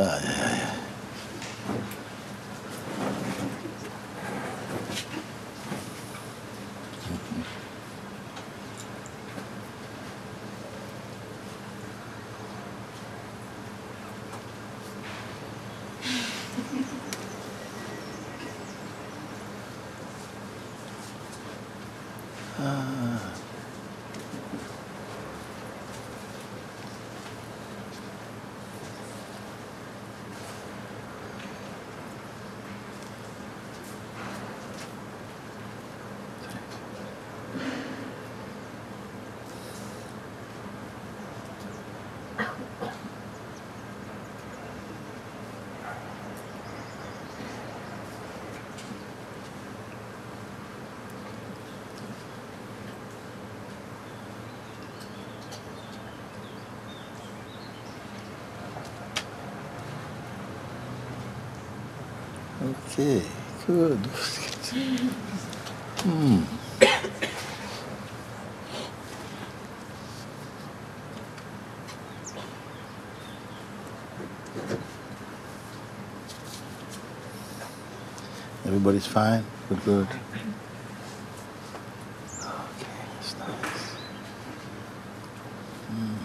Ay, Okay, good. Hmm. Everybody's fine? Good, good. Hmm.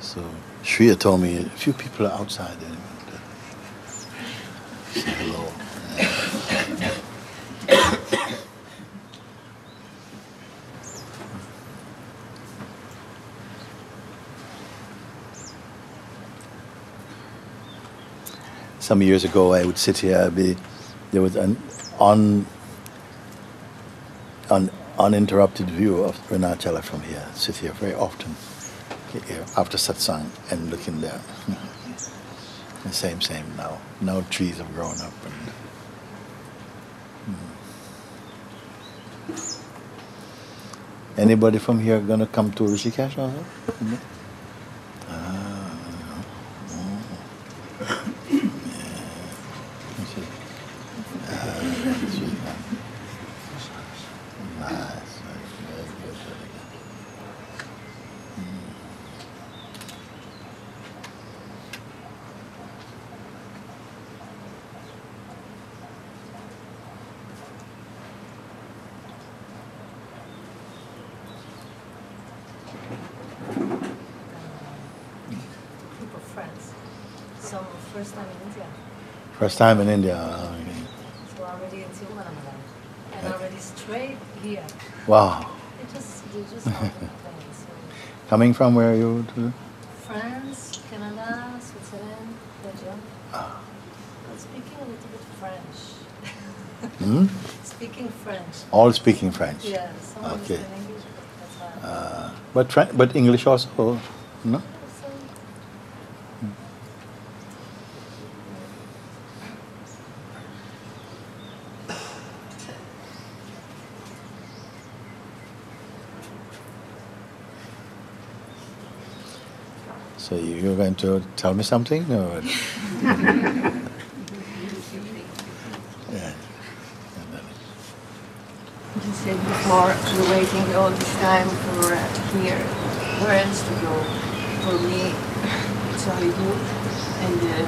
So, Shriya told me a few people are outside. Say hello. Some years ago, I would sit here. Be there was an un, un, uninterrupted view of Arunachala from here. Sit here very often after satsang and looking there. The same, same now. Now trees have grown up and. Hmm. Anybody from here gonna come to Rishikesh also? No? Ah, oh. Yeah. I see. Ah, I see. Nice. Very good, very good. group of friends. Some first time in India. First time in India. okay. So already in Tiruvannamalai. And already straight here. Wow. They just just got on the plane. So Coming from where you to? France, Canada, Switzerland, Belgium. Ah. But speaking a little bit French. Hmm? speaking French. All speaking French. Yeah, some Okay. English, but. Uh, but but English also, no? So, So you- you're going to tell me something, or? yeah. You said before you're waiting all this time for uh, here. Where else to go? For me, it's only you. And uh,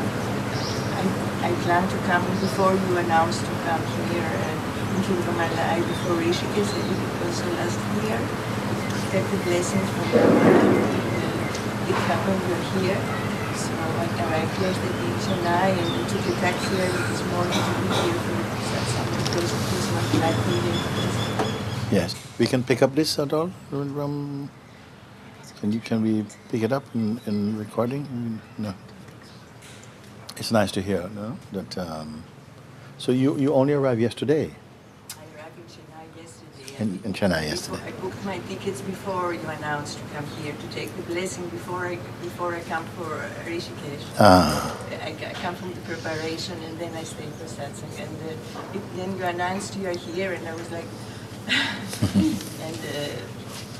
I, I plan to come before you announced to come here uh, in Kingamalai before Rishikesh. I did it also last year. Get the blessings from the. It happened, here. So I arrived yesterday in Chennai and I took a taxi early this morning to be here for satsang because it was not like meeting. Yes. We can pick up this at all from. Can you can we pick it up in, in recording? Mm, No. It's nice to hear, no? That. Um, so you you only arrived yesterday I arrived in Chennai yesterday. In, in Chennai yesterday. I booked my tickets before you announced to come here to take the blessing before I before I come for Rishikesh. Ah. I, I come from the preparation and then I stay for satsang and uh, it, then you announced you are here and I was like, and uh,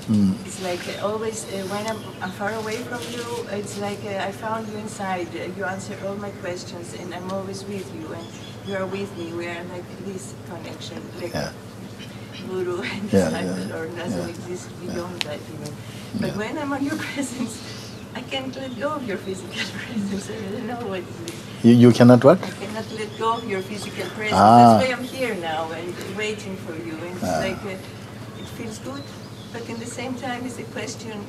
Mm. it's like uh, always uh, when I'm, I'm far away from you, it's like uh, I found you inside. Uh, you answer all my questions and I'm always with you and you are with me. We are like this connection, like Yeah. Guru and Yeah, disciple yeah, or doesn't yeah, exist yeah. beyond that even. But Yeah. when I'm on your presence, I can't let go of your physical presence. I don't know what it is. You, you cannot what? I cannot let go of your physical presence. Ah. That's why I'm here now and waiting for you. And it's Ah. like uh, it feels good, but in the same time, it's a question.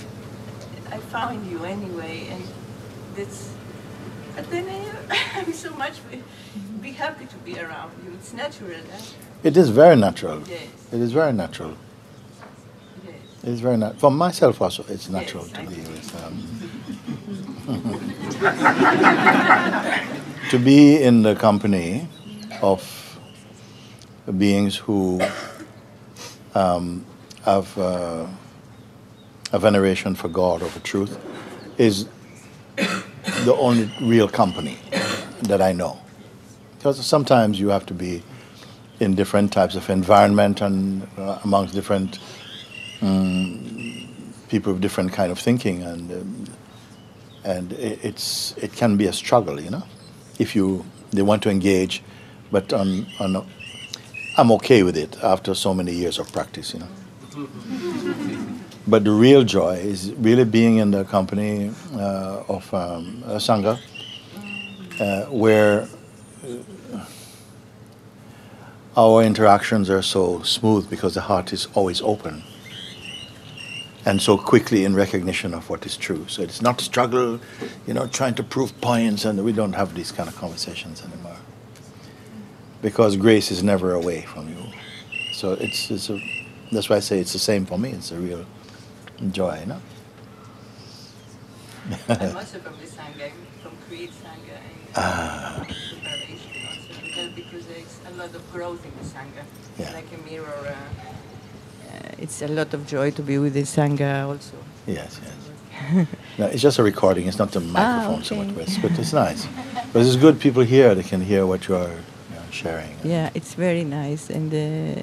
I found you anyway, and that's. But then I, I'm so much be, happy to be around you. It's natural. Huh? It is very natural. Yes. It is very natural. Yes. It's very natural. For myself also, it's natural Yes, to I be with. Um, to be in the company of beings who um, have uh, a veneration for God or for truth is the only real company that I know. Because sometimes you have to be in different types of environment and uh, amongst different people with different kind of thinking and um, and it's it can be a struggle you know if you they want to engage but on on I'm okay with it after so many years of practice you know. But the real joy is really being in the company uh, of um, a sangha uh, where our interactions are so smooth because the heart is always open and so quickly in recognition of what is true. So it's not struggle, you know, trying to prove points, and we don't have these kind of conversations anymore. Because grace is never away from you. So it's, it's a, that's why I say it's the same for me. It's a real joy, you know? I'm also from the Sangha, from Creed Sangha Ah. preparation also. And that because there's a lot of growth in the Sangha. Yeah. It's like a mirror. Uh, uh, it's a lot of joy to be with the Sangha also. Yes, yes. No, it's just a recording. It's not the microphone so much, but it's nice. But it's good people here. They can hear what you are you know, sharing. Yeah, it's very nice and uh,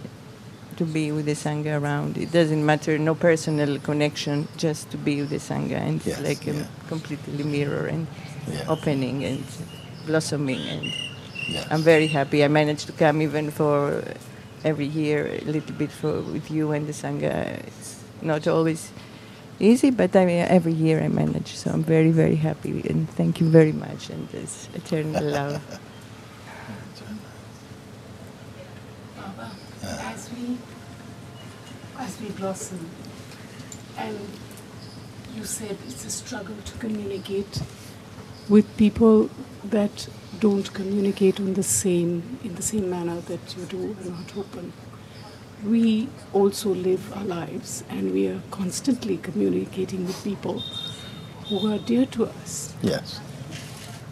to be with the Sangha around. It doesn't matter, no personal connection, just to be with the Sangha. And it's Yes, like a completely mirror and Yeah. opening and blossoming. And Yes. I'm very happy. I managed to come even for every year a little bit for with you and the Sangha. It's not always easy, but I mean, every year I manage. So I'm very, very happy. And thank you very much. And this eternal love. Baba, as we as we blossom, and you said it's a struggle to communicate with people that don't communicate on the same in the same manner that you do and not open. We also live our lives, and we are constantly communicating with people who are dear to us, Yes.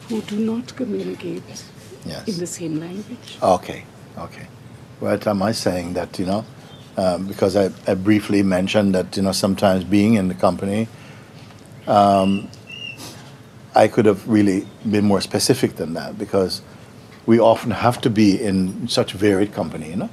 who do not communicate Yes. in the same language. Okay, okay. What am I saying that, you know, um, because I, I briefly mentioned that, you know, sometimes being in the company, um, I could have really been more specific than that because we often have to be in such varied company, you know,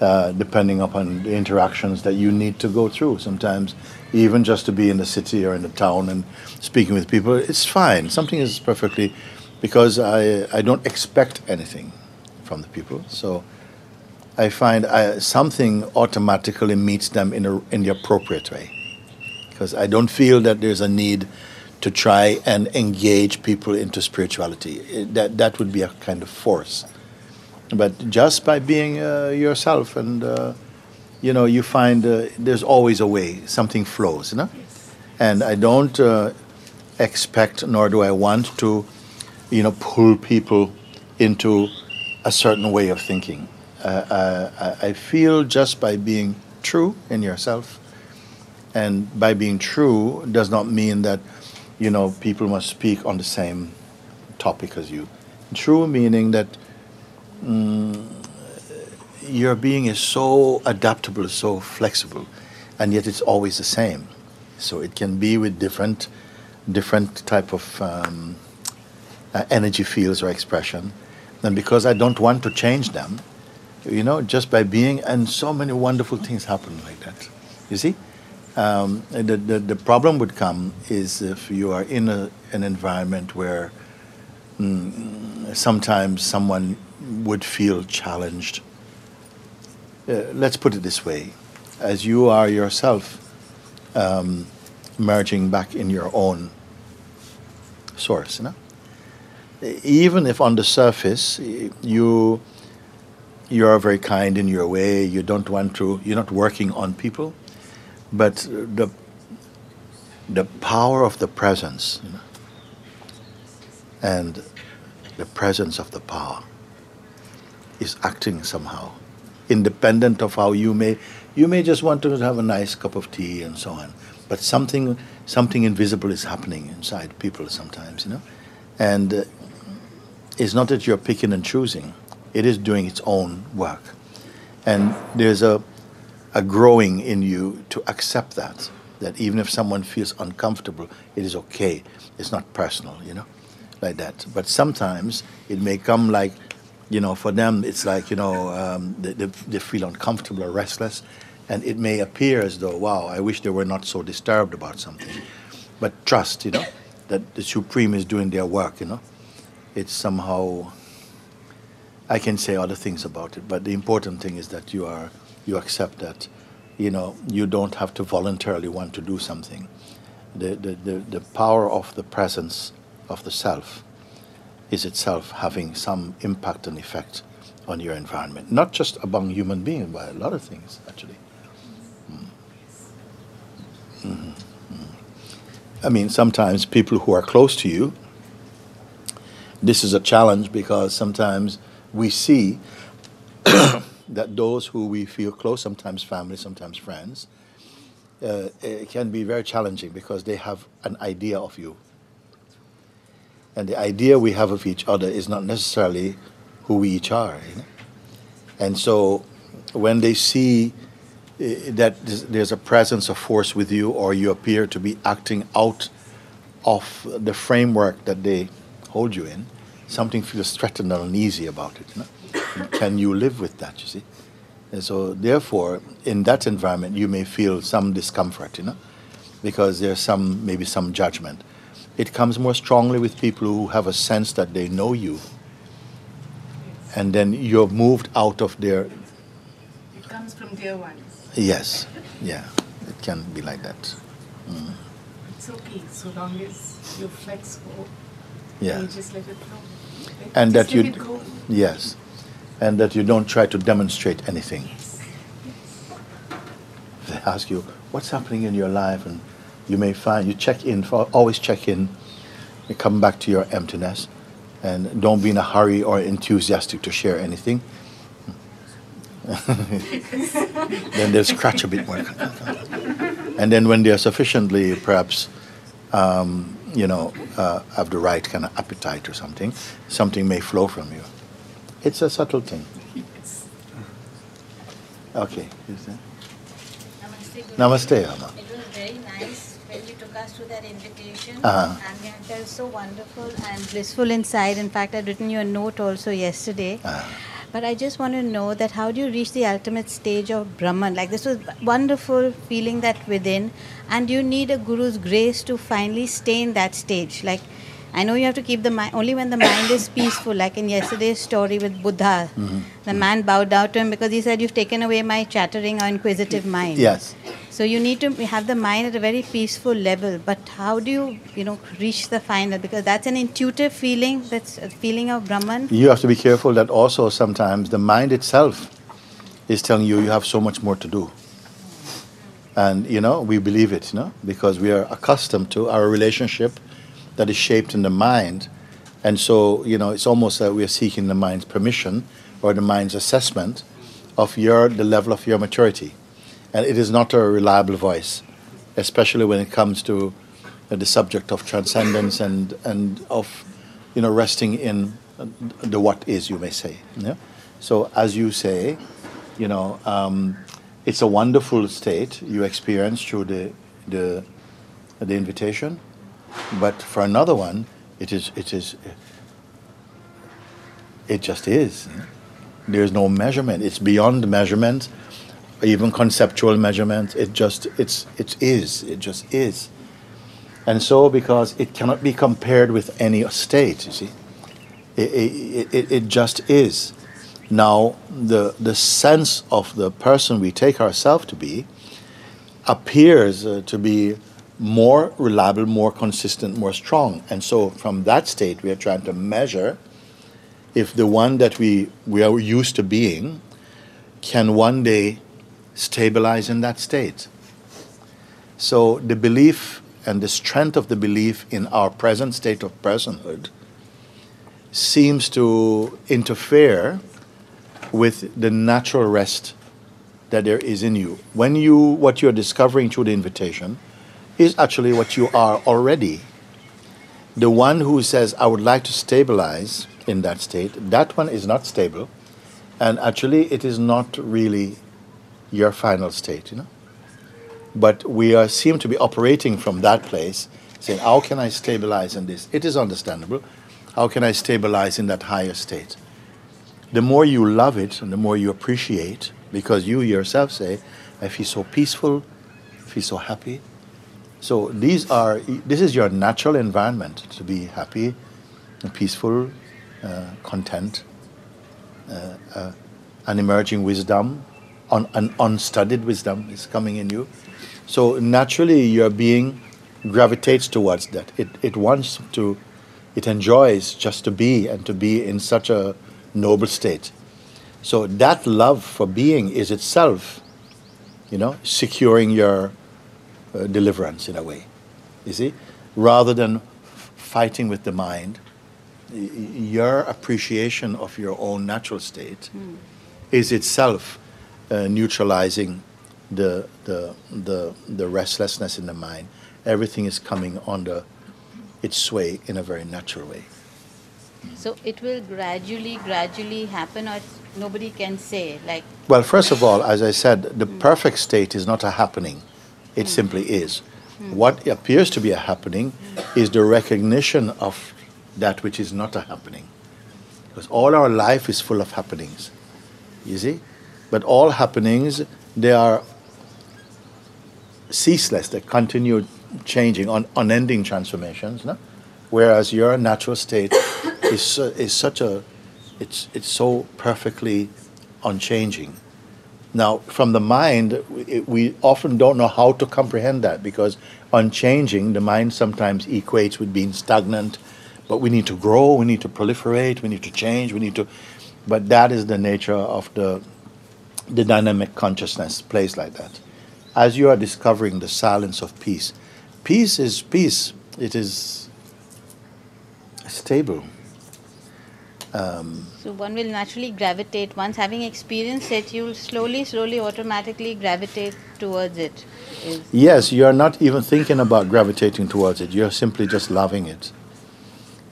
uh, depending upon the interactions that you need to go through. Sometimes, even just to be in the city or in the town and speaking with people, it's fine. Something is perfectly, because I, I don't expect anything from the people. So I find I, something automatically meets them in, a, in the appropriate way. Because I don't feel that there's a need to try and engage people into spirituality. That, that would be a kind of force. But just by being uh, yourself and, uh, you know, you find uh, there's always a way, something flows, you know? And I don't uh, expect nor do I want to, you know, pull people into a certain way of thinking. Uh, uh, I I feel just by being true in yourself, and by being true does not mean that, you know, people must speak on the same topic as you. True meaning that mm, your being is so adaptable, so flexible, and yet it's always the same. So it can be with different, different type of um, uh, energy fields or expression. And because I don't want to change them, you know, just by being, and so many wonderful things happen like that. You see, um, the, the the problem would come is if you are in a, an environment where mm, sometimes someone would feel challenged. Uh, let's put it this way: as you are yourself um, merging back in your own source. You know, even if on the surface you you are very kind in your way, you don't want to, you're not working on people, but the the power of the presence and the presence of the power is acting somehow, independent of how you may you may just want to have a nice cup of tea and so on, but something something invisible is happening inside people sometimes, you know, and uh, it's not that you're picking and choosing; it is doing its own work, and there's a a growing in you to accept that that even if someone feels uncomfortable, it is okay. It's not personal, you know, like that. But sometimes it may come like you know, for them, it's like, you know, um, they, they, they, feel uncomfortable or restless. And it may appear as though, wow, I wish they were not so disturbed about something. But trust, you know, that the Supreme is doing their work, you know. It's somehow, I can say other things about it, but the important thing is that you are, you accept that, you know, you don't have to voluntarily want to do something. The, the, the, the power of the presence of the self is itself having some impact and effect on your environment, not just among human beings, but a lot of things actually. Mm. Mm-hmm. I mean, sometimes people who are close to you, this is a challenge because sometimes we see that those who we feel close, sometimes family, sometimes friends, uh, it can be very challenging because they have an idea of you and the idea we have of each other is not necessarily who we each are. You know? And so when they see uh, that there's a presence of force with you or you appear to be acting out of the framework that they hold you in, something feels threatened and uneasy about it. You know? Can you live with that, you see? And so therefore, in that environment, you may feel some discomfort, you know, because there's some, maybe some judgment it comes more strongly with people who have a sense that they know you. And then you're moved out of their. It comes from dear ones. Yes, yeah, it can be like that. Mm. It's okay, so long as you're flexible. Yeah. And you just let it flow. and that you. Yes. And that you don't try to demonstrate anything. Yes. yes. They ask you, what's happening in your life? And you may find you check in for always check in you come back to your emptiness and don't be in a hurry or enthusiastic to share anything then they'll scratch a bit more and then when they're sufficiently perhaps um, you know uh, have the right kind of appetite or something something may flow from you it's a subtle thing okay Namaste. Namaste, Amma It was very nice when you took us to that invitation. Uh-huh. And it felt so wonderful and blissful inside. In fact, I'd written you a note also yesterday. Uh-huh. But I just want to know that how do you reach the ultimate stage of Brahman? Like this was wonderful feeling that within, and you need a guru's grace to finally stay in that stage. Like I know you have to keep the mind only when the mind is peaceful. Like in yesterday's story with Buddha, mm-hmm. the man bowed down to him because he said, "You've taken away my chattering or inquisitive mind." Yes. So you need to have the mind at a very peaceful level. But how do you, you know, reach the final? Because that's an intuitive feeling. That's a feeling of Brahman. You have to be careful that also sometimes the mind itself is telling you you have so much more to do. And you know we believe it, you know, because we are accustomed to our relationship that is shaped in the mind, and so you know it's almost like we are seeking the mind's permission or the mind's assessment of your the level of your maturity and it is not a reliable voice, especially when it comes to uh, the subject of transcendence and and of you know resting in the what is, you may say. Yeah? So as you say, you know, um, it's a wonderful state you experience through the the the invitation, but for another one, it is it is it just is. There's no measurement. It's beyond measurement even conceptual measurement. It just it's it is. It just is. And so, because it cannot be compared with any state, you see, it, it, it, it just is. Now, the the sense of the person we take ourselves to be appears uh, to be more reliable, more consistent, more strong. And so from that state, we are trying to measure if the one that we, we are used to being can one day stabilize in that state. So the belief and the strength of the belief in our present state of personhood seems to interfere with the natural rest that there is in you. When you what you're discovering through the invitation is actually what you are already. The one who says, I would like to stabilize in that state, that one is not stable. And actually, it is not really your final state, you know. But we are, seem to be operating from that place, saying, How can I stabilize in this? It is understandable. How can I stabilize in that higher state? The more you love it and the more you appreciate, because you yourself say, I feel so peaceful, I feel so happy, so these are this is your natural environment to be happy, peaceful, uh, content, uh, uh, an emerging wisdom, an unstudied wisdom is coming in you. So naturally, your being gravitates towards that. It it wants to, it enjoys just to be and to be in such a noble state. So that love for being is itself, you know, securing your uh, deliverance in a way. You see? Rather than fighting with the mind, your appreciation of your own natural state mm. is itself uh, neutralizing the, the, the, the restlessness in the mind. Everything is coming under its sway in a very natural way. So it will gradually, gradually happen, or nobody can say like. Well, first of all, as I said, the mm. perfect state is not a happening. It simply is. What appears to be a happening is the recognition of that which is not a happening. Because all our life is full of happenings. You see? But all happenings, they are ceaseless, they continue changing, on unending transformations. No? Whereas your natural state is, is such a, it's, it's so perfectly unchanging. Now, from the mind, we often don't know how to comprehend that because unchanging, the mind sometimes equates with being stagnant. But we need to grow, we need to proliferate, we need to change, we need to. But that is the nature of the, the dynamic consciousness, place like that. As you are discovering the silence of peace, peace is peace, it is stable. Um, so one will naturally gravitate. Once having experienced it, you will slowly, slowly, automatically gravitate towards it. Yes, you are not even thinking about gravitating towards it. You're simply just loving it,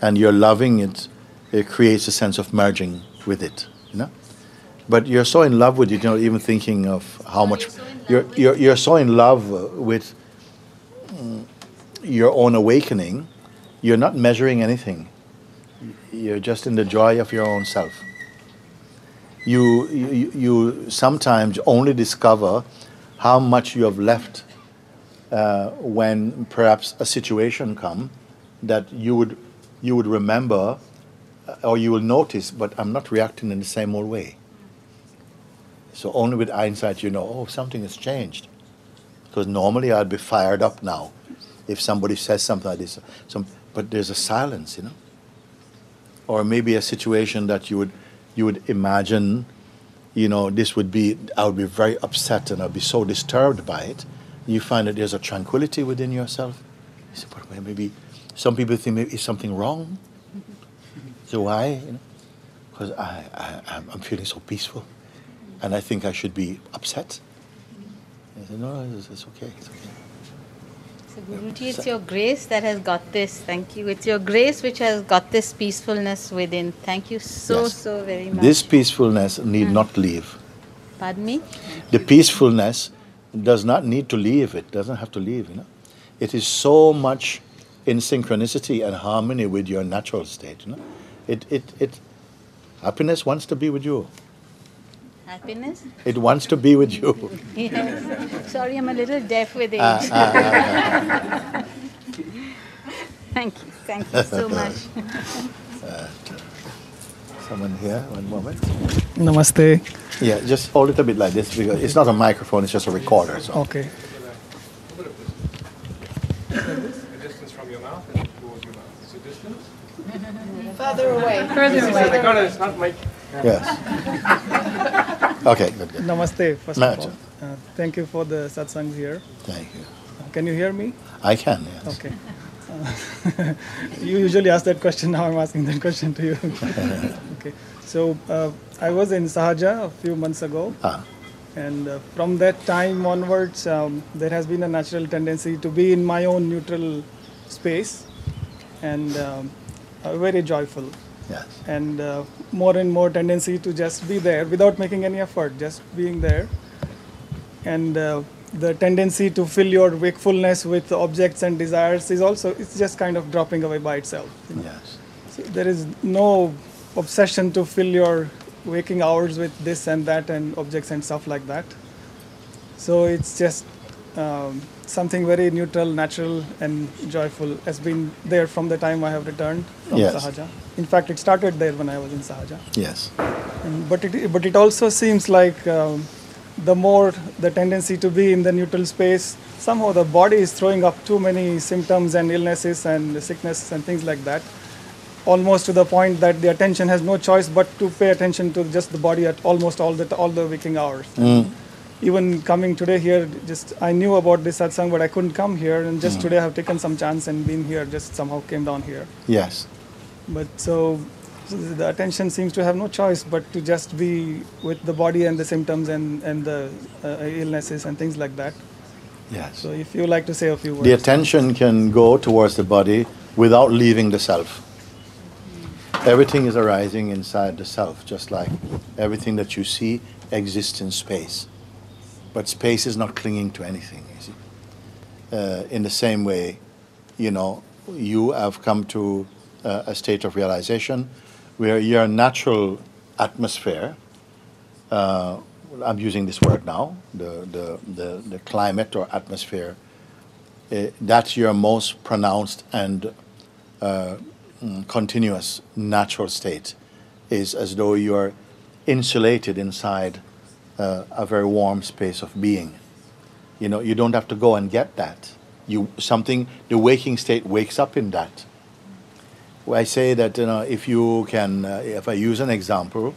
and you're loving it. It creates a sense of merging with it. You know, but you're so in love with it. You're not even thinking of how much. You're you're, you're, you're so in love with mm, your own awakening. You're not measuring anything you're just in the joy of your own self. You, you, you sometimes only discover how much you have left uh, when perhaps a situation come that you would, you would remember uh, or you will notice, but I'm not reacting in the same old way. So only with hindsight you know, oh, something has changed. Because normally I'd be fired up now if somebody says something like this. But there's a silence, you know or maybe a situation that you would you would imagine, you know, this would be I would be very upset and I'd be so disturbed by it. You find that there's a tranquility within yourself. You say, but maybe some people think maybe is something wrong. So why? Because I, I I'm feeling so peaceful, and I think I should be upset. I said, no, it's, it's okay. It's okay. So Guruji, it's your grace that has got this. Thank you. It's your grace which has got this peacefulness within. Thank you so, yes. so very much. This peacefulness need hmm. not leave. Pardon me? The peacefulness does not need to leave. It doesn't have to leave, you know. It is so much in synchronicity and harmony with your natural state, you know. It, it, it, happiness wants to be with you. Happiness? It wants to be with you. yes. Sorry, I'm a little deaf with age. Thank you. Thank you so much. Someone here, one moment. Namaste. Yeah, just hold it a bit like this because it's not a microphone, it's just a recorder. So. Okay. Further away. Further away. The recorder is not mic. Yes. Okay, good, good. Namaste, first No, of all. Uh, thank you for the satsang here. Thank you. Can you hear me? I can, yes. Okay. Uh, you usually ask that question, now I'm asking that question to you. okay. So, uh, I was in Sahaja a few months ago, Ah, and uh, from that time onwards, um, there has been a natural tendency to be in my own neutral space and um, uh, very joyful. Yes. and uh, more and more tendency to just be there without making any effort, just being there. And uh, the tendency to fill your wakefulness with objects and desires is also, it's just kind of dropping away by itself. you know. Yes. So there is no obsession to fill your waking hours with this and that and objects and stuff like that. So it's just um, something very neutral, natural, and joyful has been there from the time I have returned from Yes. Sahaja. In fact, it started there when I was in Sahaja. Yes. And, but it but it also seems like um, the more the tendency to be in the neutral space, somehow the body is throwing up too many symptoms and illnesses and sickness and things like that. Almost to the point that the attention has no choice but to pay attention to just the body at almost all the all the waking hours. Even coming today here, just I knew about this satsang, but I couldn't come here, and just today I have taken some chance and been here. Just somehow came down here. Yes. But so, so the attention seems to have no choice but to just be with the body and the symptoms and, and the uh, illnesses and things like that. Yes. So if you like to say a few words. The attention can go towards the body without leaving the self. Everything is arising inside the self, just like everything that you see exists in space. But space is not clinging to anything. Uh, in the same way, you know, you have come to uh, a state of realization where your natural atmosphere, uh, I'm using this word now, the, the, the, the climate or atmosphere, uh, that's your most pronounced and uh, mm, continuous natural state, is as though you're insulated inside uh, a very warm space of being. You know, you don't have to go and get that. You something the waking state wakes up in that. I say that you know if you can, uh, if I use an example,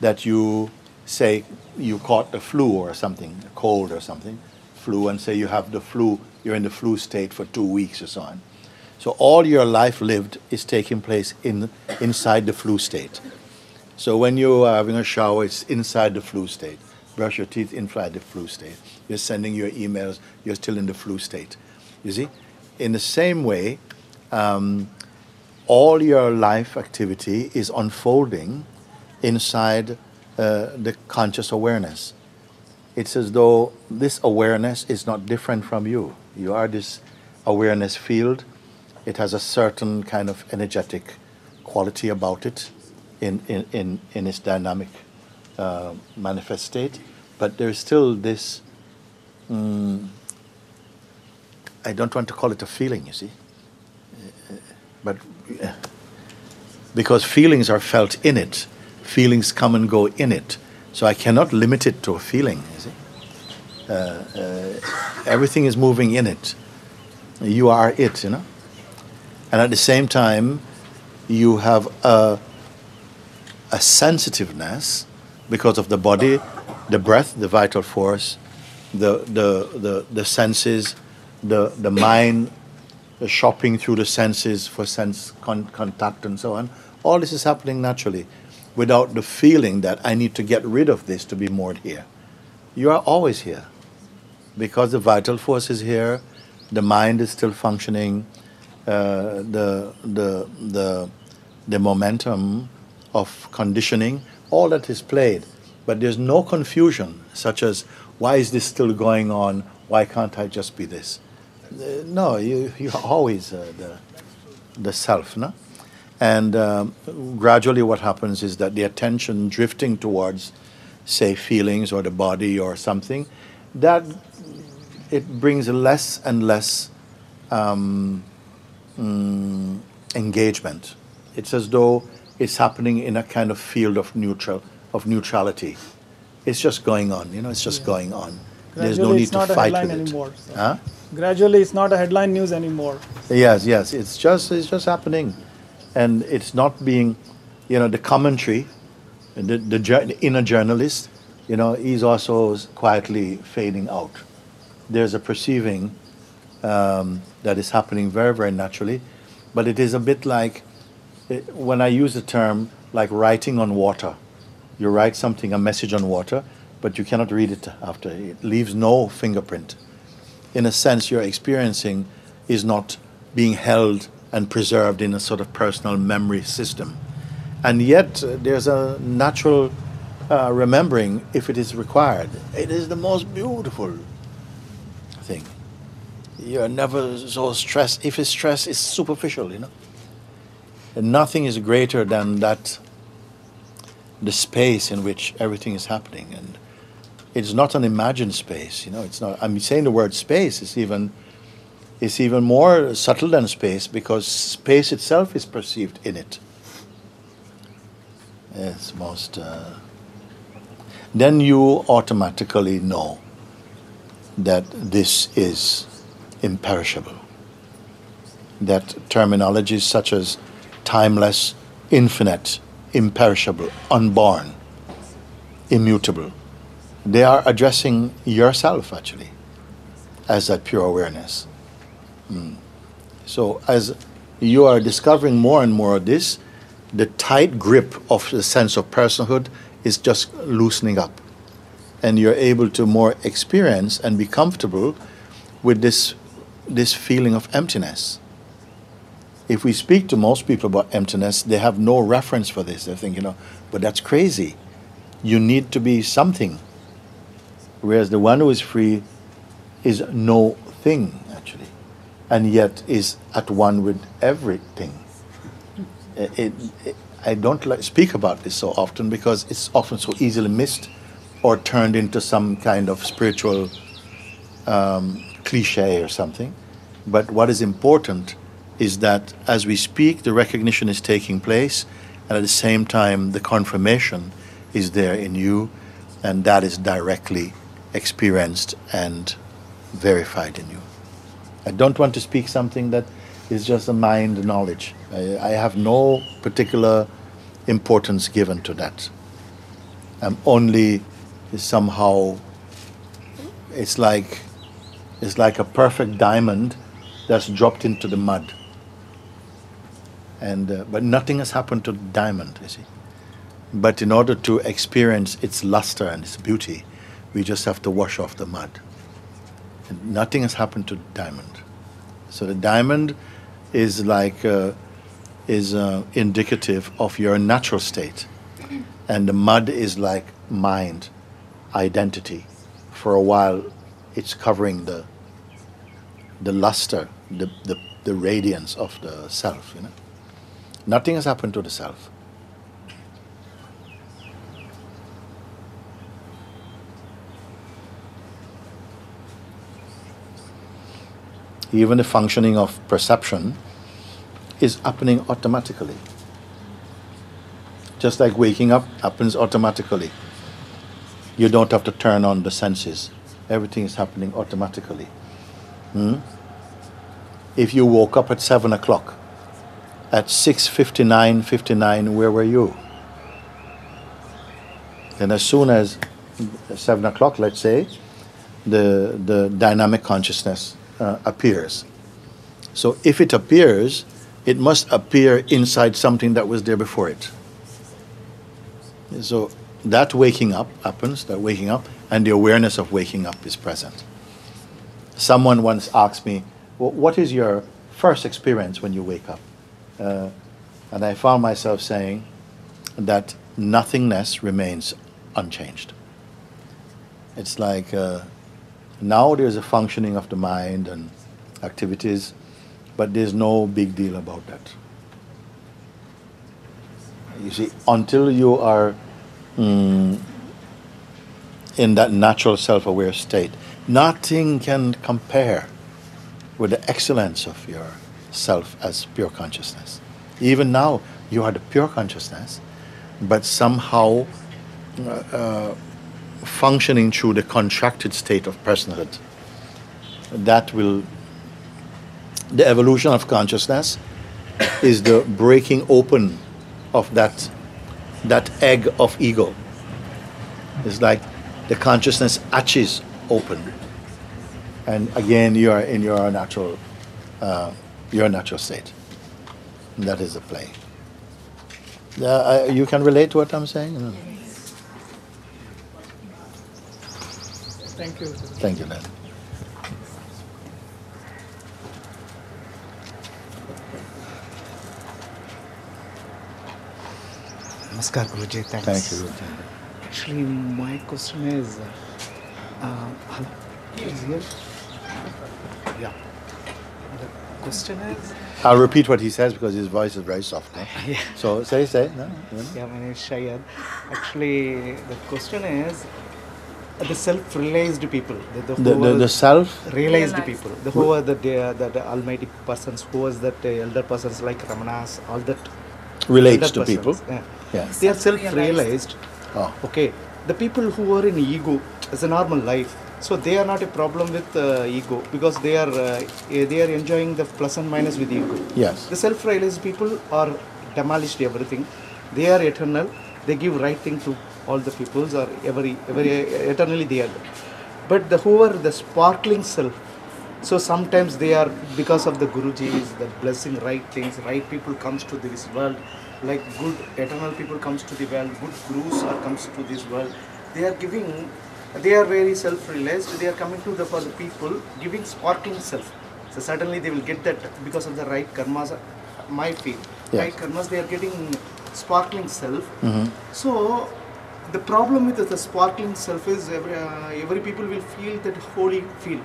that you say you caught the flu or something, a cold or something, flu, and say you have the flu, you're in the flu state for two weeks or so on. So all your life lived is taking place in inside the flu state. So when you are having a shower, it's inside the flu state. Brush your teeth inside the flu state. You're sending your emails, you're still in the flu state. You see? In the same way, um, all your life activity is unfolding inside uh, the conscious awareness. It's as though this awareness is not different from you. You are this awareness field. It has a certain kind of energetic quality about it in, in, in, in its dynamic uh, manifest state. But there's still this, mm, I don't want to call it a feeling, you see. Uh, But uh, because feelings are felt in it, feelings come and go in it. So I cannot limit it to a feeling, you see. Uh, uh, everything is moving in it. You are it, you know. And at the same time, you have a, a sensitiveness because of the body, the breath, the vital force, the, the, the, the senses, the, the mind, the shopping through the senses for sense con- contact and so on. All this is happening naturally without the feeling that I need to get rid of this to be moored here. You are always here because the vital force is here, the mind is still functioning, uh, the, the, the, the momentum of conditioning, all that is played. But there's no confusion, such as, why is this still going on? Why can't I just be this? Uh, no, you, you're always uh, the, the self, no? And um, gradually, what happens is that the attention drifting towards, say, feelings or the body or something, that it brings less and less um, mm, engagement. It's as though it's happening in a kind of field of neutral of neutrality. It's just going on, you know. It's just going on. There's no need to fight with it. anymore. so. Huh? Gradually, it's not a headline news anymore. Yes, yes. It's just it's just happening. and it's not being, you know, the commentary, the, the, the inner journalist, you know, he's also quietly fading out. There's a perceiving um, that is happening very, very naturally, but it is a bit like when I use the term like writing on water. You write something, a message on water, but you cannot read it after. It leaves no fingerprint. In a sense, your experiencing is not being held and preserved in a sort of personal memory system. And yet, uh, there's a natural uh, remembering if it is required. It is the most beautiful thing. You're never so stressed. If it's stress, it's superficial, you know. And nothing is greater than that, the space in which everything is happening. And it's not an imagined space, you know. It's not. I'm saying the word space is even, is even more subtle than space because space itself is perceived in it. It's most. Uh, then you automatically know that this is imperishable. That terminologies such as timeless, infinite, imperishable, unborn, immutable, they are addressing yourself actually as that pure awareness. Mm. So, as you are discovering more and more of this, the tight grip of the sense of personhood is just loosening up. And you're able to more experience and be comfortable with this, this feeling of emptiness. If we speak to most people about emptiness, they have no reference for this. They think, you know, but that's crazy. You need to be something. Whereas the one who is free is no thing, actually, and yet is at one with everything. It, it, I don't like speak about this so often because it's often so easily missed or turned into some kind of spiritual um, cliche or something. But what is important is that as we speak, the recognition is taking place, and at the same time, the confirmation is there in you, and that is directly experienced and verified in you. I don't want to speak something that is just a mind knowledge. I, I have no particular importance given to that. I'm only somehow, it's like, it's like a perfect diamond that's dropped into the mud. And, uh, but nothing has happened to the diamond, you see. But in order to experience its luster and its beauty, we just have to wash off the mud. And nothing has happened to the diamond. So the diamond is like uh, is uh, indicative of your natural state, and the mud is like mind, identity. For a while, it's covering the the luster, the, the, the radiance of the self. You know, nothing has happened to the self. Even the functioning of perception is happening automatically. Just like waking up happens automatically. You don't have to turn on the senses. Everything is happening automatically. Hmm? If you woke up at 7 o'clock, at 6.59, 59, where were you? And as soon as 7 o'clock, let's say, the, the dynamic consciousness uh, appears. So if it appears, it must appear inside something that was there before it. So that waking up happens, that waking up, and the awareness of waking up is present. Someone once asked me, well, What is your first experience when you wake up? Uh, and I found myself saying that nothingness remains unchanged. It's like uh, now there's a functioning of the mind and activities but there's no big deal about that. You see, until you are mm, in that natural self aware state, nothing can compare with the excellence of your self as pure consciousness. Even now, you are the pure consciousness, but somehow uh, uh, functioning through the contracted state of personhood. That will the evolution of consciousness is the breaking open of that that egg of ego. It's like the consciousness hatches open, and again you are in your natural uh, your natural state. And that is the play. Uh, you can relate to what I'm saying. No? Thank you. Thank you, Len. Namaskar, Guruji. Thanks. Thank you. Ruth. Actually, my question is, uh, uh, is here? The question is, I'll repeat what he says because his voice is very soft. No? yeah, So say, say. No? yeah, my name is Shayad. Actually, the question is, the self-realized people, the, the, The, the, the self. realized people, the who are the, the, the, the almighty persons, who was that uh, elder persons like Ramanas, all that relates to people. Yeah. Yeah. They are self-realized. Oh. Okay, the people who are in ego as a normal life, so they are not a problem with uh, ego because they are uh, they are enjoying the plus and minus with ego. Yes. The self-realized people are demolished everything. They are eternal. They give right thing to all the peoples or every every eternally they are. But the who are the sparkling self. So sometimes they are because of the Guruji's, the blessing, right things, right people comes to this world, like good eternal people comes to the world, good gurus are comes to this world. They are giving, they are very self-realized. They are coming to the for the people, giving sparkling self. So certainly they will get that because of the right karmas. My feel, Yes. right karmas, they are getting sparkling self. Mm-hmm. So the problem with the sparkling self is every, uh, every people will feel that holy feel.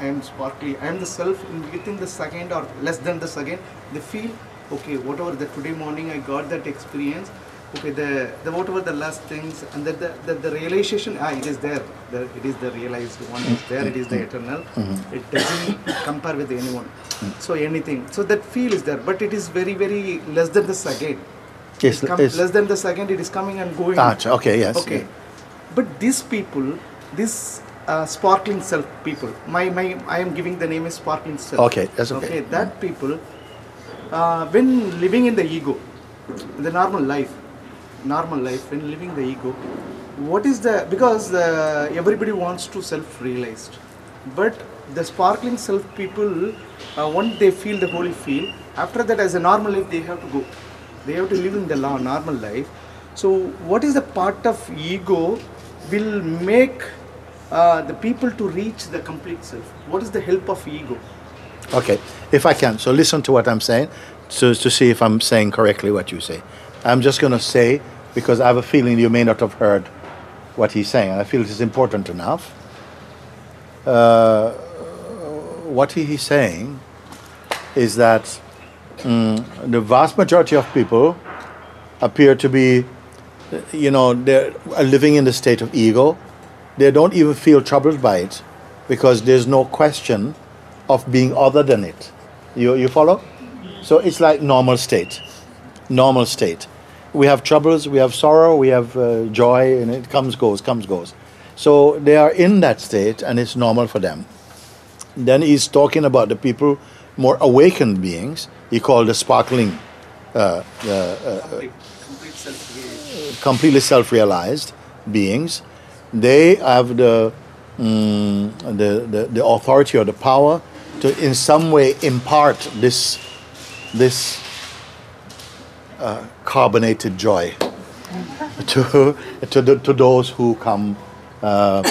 I am sparkly. I am the self in, within the second or less than the second. They feel okay. Whatever the today morning I got that experience. Okay, the, the whatever the last things and that the, the, the realization ah it is there. The, it is the realized one is there. It is the eternal. It doesn't compare with anyone. So anything. So that feel is there, but it is very very less than the second. Yes, It come- less than the second. It is coming and going. Ah, okay, yes. Okay. But these people, this uh, sparkling self people, my, my I am giving the name is sparkling self. Okay, that's okay. Okay, that people, uh, when living in the ego, the normal life, normal life, when living the ego, what is the because uh, everybody wants to self-realized, but the sparkling self people, uh, once they feel the holy feel, after that as a normal life they have to go, they have to live in the law, normal life. So what is the part of ego will make uh, the people to reach the complete self? What is the help of ego? Okay, if I can. So listen to what I'm saying so to see if I'm saying correctly what you say. I'm just going to say, because I have a feeling you may not have heard what he's saying, and I feel it is important enough. Uh, what he is saying is that mm, the vast majority of people appear to be, you know, they're living in the state of ego. They don't even feel troubled by it because there's no question of being other than it. You, you follow? So it's like normal state. Normal state. We have troubles, we have sorrow, we have uh, joy, and it comes, goes, comes, goes. So they are in that state, and it's normal for them. Then he's talking about the people, more awakened beings. He called the sparkling, uh, uh, uh, Complete, complete self completely self-realized beings. They have the, mm, the, the the authority or the power to, in some way, impart this this uh, carbonated joy to to, the, to those who come uh,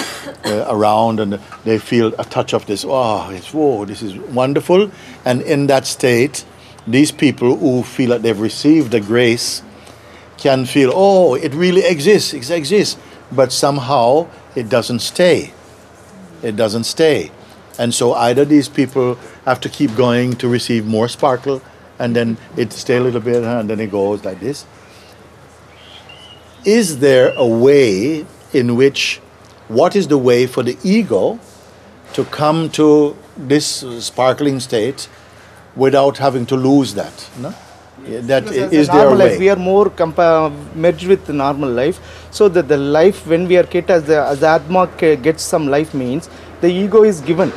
uh, around and they feel a touch of this. Oh, it's whoa, this is wonderful. And in that state, these people who feel that they've received the grace can feel, oh, it really exists, it exists, but somehow it doesn't stay. It doesn't stay. And so either these people have to keep going to receive more sparkle, and then it stay a little bit, and then it goes like this. Is there a way in which, what is the way for the ego to come to this sparkling state without having to lose that? No? That Because is a normal life, we are more compa- merged with the normal life. So that the life when we are kid as the as the atma gets some life means the ego is given.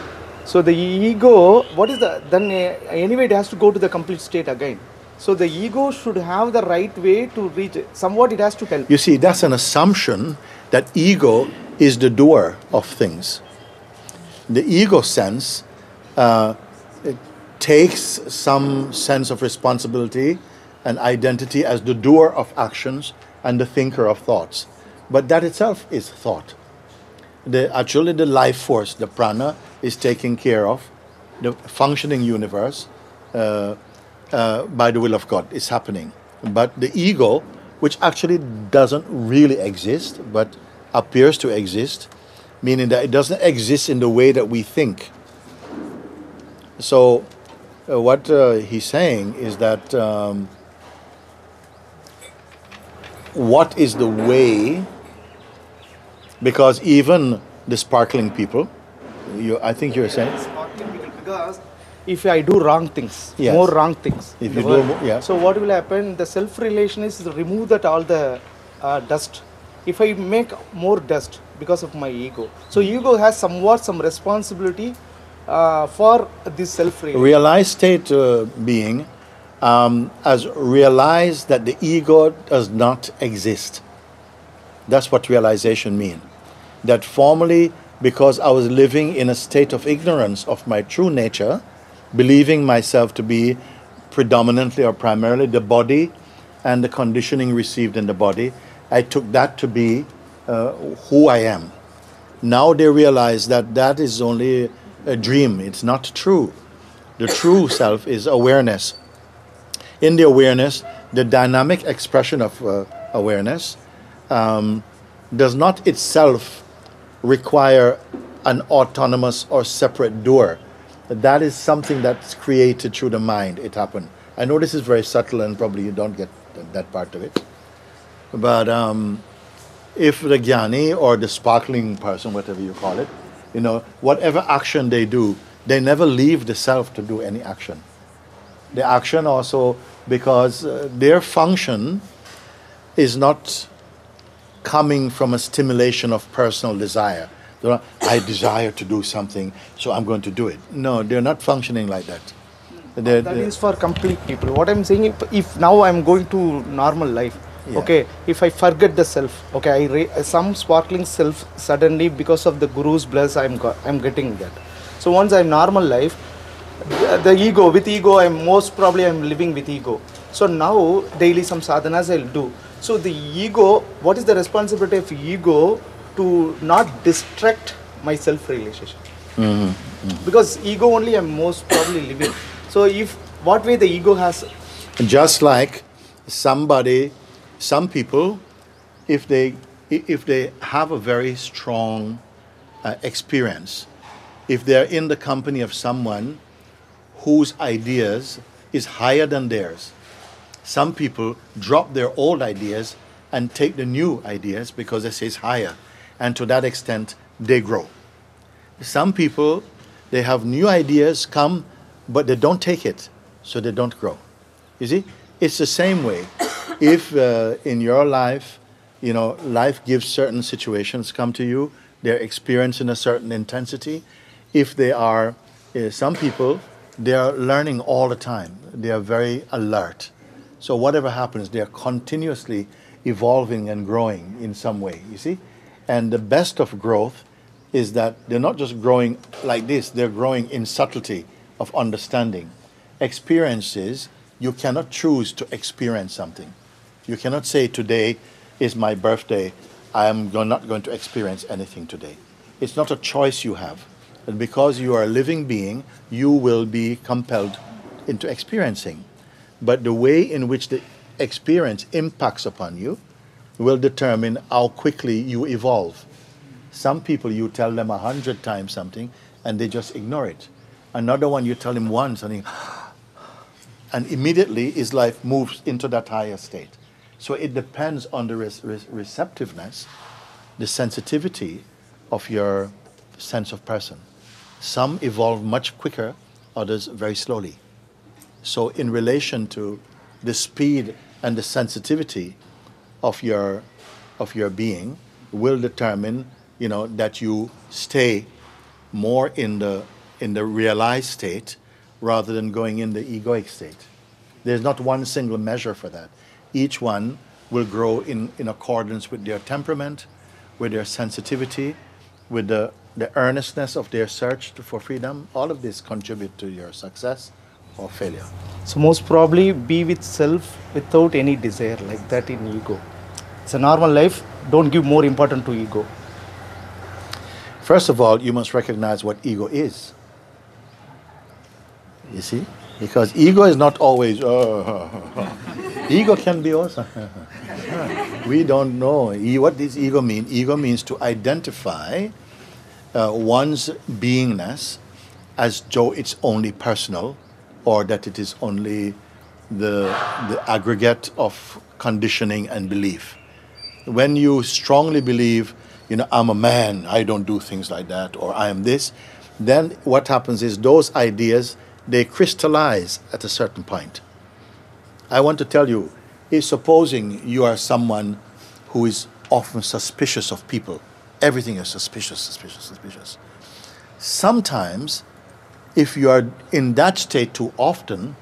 So the ego, what is the then uh, anyway it has to go to the complete state again. So the ego should have the right way to reach it. Somewhat it has to help. You see, that's an assumption that ego is the doer of things. The ego sense uh, takes some sense of responsibility and identity as the doer of actions and the thinker of thoughts. But that itself is thought. The, actually, the life force, the prana, is taking care of the functioning universe uh, uh, by the will of God. It's happening. But the ego, which actually doesn't really exist, but appears to exist, meaning that it doesn't exist in the way that we think. So, uh, what uh, he's saying is that um, what is the way? Because even the sparkling people, you, I think you're saying, Because if I do wrong things, Yes. more wrong things. If you do world, mo- yeah. So what will happen? The self relation is remove that all the uh, dust. If I make more dust because of my ego, so ego has somewhat some responsibility uh, for this self relation. realized state uh, being um, as realized that the ego does not exist. That's what realization means. That formerly, because I was living in a state of ignorance of my true nature, believing myself to be predominantly or primarily the body and the conditioning received in the body, I took that to be uh, who I am. Now they realize that that is only a dream, it's not true. The true self is awareness. In the awareness, the dynamic expression of uh, awareness um, does not itself require an autonomous or separate doer. That is something that's created through the mind. It happened. I know this is very subtle and probably you don't get that part of it. But um, if the jnani or the sparkling person, whatever you call it, you know, whatever action they do, they never leave the self to do any action. The action also, because uh, their function is not coming from a stimulation of personal desire. Not, I desire to do something, so I'm going to do it. No, they're not functioning like that. They're- that they're- is for complete people what i'm saying if, if now i'm going to normal life Yeah. okay if i forget the self okay i re- some sparkling self suddenly because of the guru's bless i'm i'm getting that so once i'm normal life the, the ego with ego i'm most probably i'm living with ego so now daily some sadhanas i'll do so the ego what is the responsibility of ego to not distract my self realization because ego only i'm most probably living. So if what way the ego has just like somebody some people if they if they have a very strong uh, experience if they're in the company of someone whose ideas is higher than theirs some people drop their old ideas and take the new ideas because they say it's higher and to that extent they grow. Some people they have new ideas come but they don't take it so they don't grow. You see it's the same way. If uh, in your life you know life gives certain situations come to you they're experiencing a certain intensity. If they are uh, some people they are learning all the time. They are very alert so whatever happens they are continuously evolving and growing in some way you see and the best of growth is that they're not just growing like this, they're growing in subtlety of understanding. Experiences, you cannot choose to experience something. You cannot say, Today is my birthday, I am not going to experience anything today. It's not a choice you have. And because you are a living being, you will be compelled into experiencing. But the way in which the experience impacts upon you will determine how quickly you evolve. Some people you tell them a hundred times something and they just ignore it. Another one you tell him once and he, and immediately his life moves into that higher state. So it depends on the receptiveness, the sensitivity of your sense of person. Some evolve much quicker, others very slowly. So in relation to the speed and the sensitivity of your of your being will determine you know that you stay more in the in the realized state rather than going in the egoic state There's not one single measure for that. Each one will grow in, in accordance with their temperament, with their sensitivity, with the, the earnestness of their search for freedom. All of this contribute to your success or failure. So most probably be with self without any desire like that in ego. It's a normal life. Don't give more importance to ego. First of all, you must recognize what ego is. You see? Because ego is not always, oh, ego can be also. we don't know. What does ego mean? Ego means to identify uh, one's beingness as though it's only personal or that it is only the, the aggregate of conditioning and belief. When you strongly believe, you know, I'm a man, I don't do things like that, or I am this, then what happens is those ideas they crystallize at a certain point. I want to tell you, if supposing you are someone who is often suspicious of people, everything is suspicious, suspicious, suspicious. Sometimes, if you are in that state too often,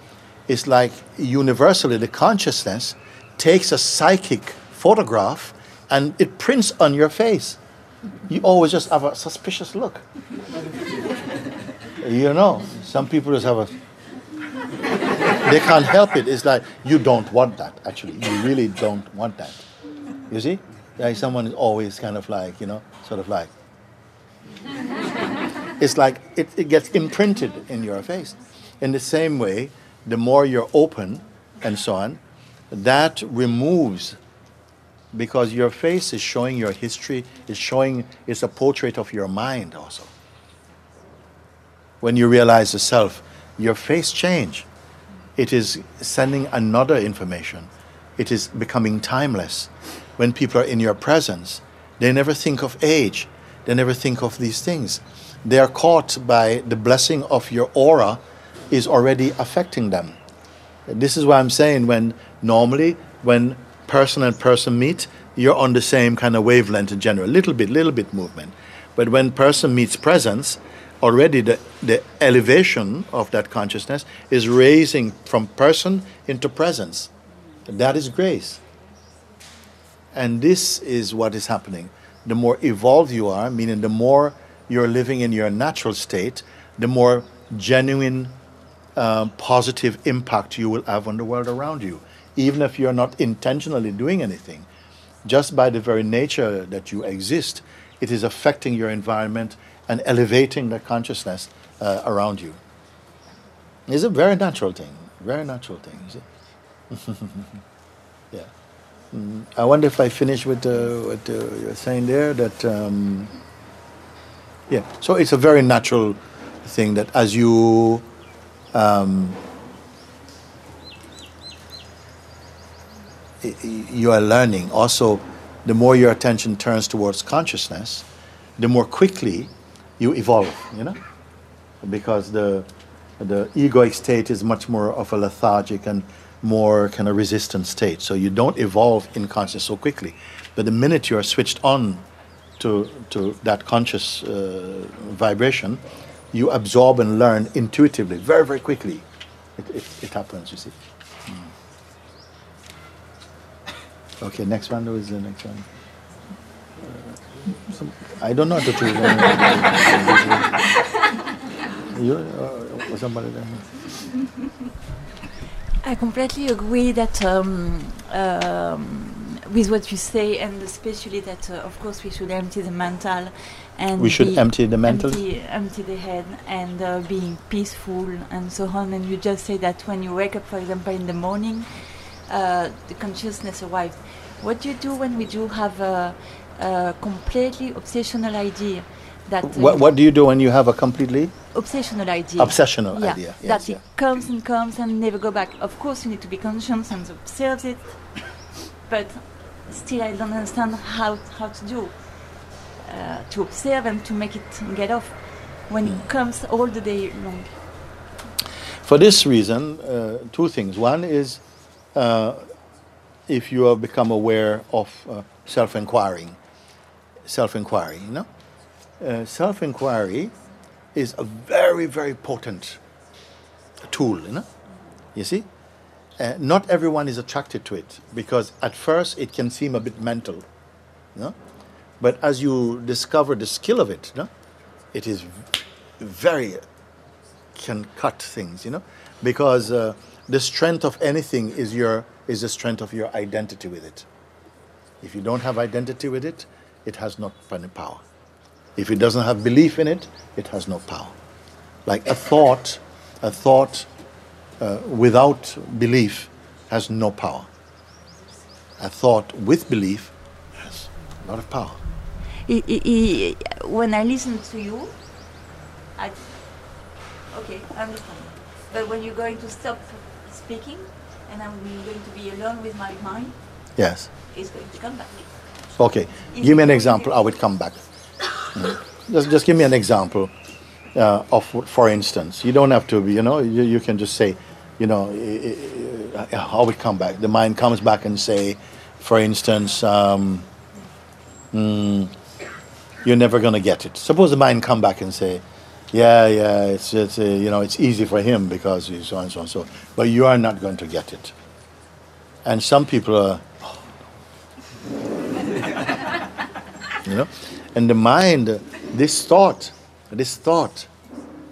it's like universally the consciousness takes a psychic photograph and it prints on your face. You always just have a suspicious look. you know, some people just have a they can't help it. It's like you don't want that. Actually, you really don't want that. You see, like someone is always kind of like you know, sort of like. It's like it, it gets imprinted in your face. In the same way, the more you're open and so on, that removes because your face is showing your history, is showing it's a portrait of your mind also. When you realize the self, your face change it is sending another information. It is becoming timeless. When people are in your presence, they never think of age. They never think of these things. They are caught by the blessing of your aura is already affecting them. This is why I'm saying when normally when person and person meet, you're on the same kind of wavelength in general, little bit, little bit movement. But when person meets presence, already the, the elevation of that consciousness is raising from person into presence. That is grace. And this is what is happening. The more evolved you are, meaning the more you're living in your natural state, the more genuine um, positive impact you will have on the world around you, even if you're not intentionally doing anything. Just by the very nature that you exist, it is affecting your environment and elevating the consciousness uh, around you. It's a very natural thing, very natural thing. Yeah. Mm, I wonder if I finish with uh, what uh, you're saying there. That um, yeah. So it's a very natural thing that as you um, you are learning. Also, the more your attention turns towards consciousness, the more quickly you evolve. You know, because the the egoic state is much more of a lethargic and more kind of resistant state. So you don't evolve in consciousness so quickly. But the minute you are switched on to to that conscious uh, vibration, you absorb and learn intuitively, very very quickly. It, it, it happens. You see. Mm. Okay, next one. Who is the next one? Uh, some, I don't know how to choose. you uh, somebody there? I completely agree that um, um, with what you say, and especially that, uh, of course, we should empty the mental, and We should empty the mental? empty, empty the head, and uh, being peaceful and so on. And you just say that when you wake up, for example, in the morning, uh, the consciousness arrives. What do you do when we do have a, a completely obsessional idea? That uh, What, what do you do when you have a completely obsessional idea. Obsessional yeah, idea, yes, that yeah. it comes and comes and never go back. Of course, you need to be conscious and observe it, but still, I don't understand how how to do uh, to observe and to make it get off when Hmm. it comes all the day long. For this reason, uh, two things. One is uh, if you have become aware of uh, self inquiring, self inquiry, you know? Uh, self inquiry is a very, very potent tool, you know? You see? Uh, not everyone is attracted to it because at first it can seem a bit mental. Know? But as you discover the skill of it, know, it is very can cut things, you know, because uh, the strength of anything is your is the strength of your identity with it. If you don't have identity with it, it has not any power. If it doesn't have belief in it, it has no power. Like a thought, a thought uh, without belief has no power. A thought with belief has a lot of power. I- I- I- when I listen to you, I okay, I understand. But when you're going to stop speaking, and I'm going to be alone with my mind, Yes. it's going to come back. Okay. Give me an example. I would come back. Mm. Just, just give me an example uh, of, for instance, you don't have to be, you know, you, you can just say, you know, I- I- how would come back? The mind comes back and say, for instance, um, mm, you're never going to get it. Suppose the mind come back and say, yeah, yeah, it's, it's uh, you know, it's easy for him because he's so and so and so, but you are not going to get it. And some people are, you know and the mind this thought this thought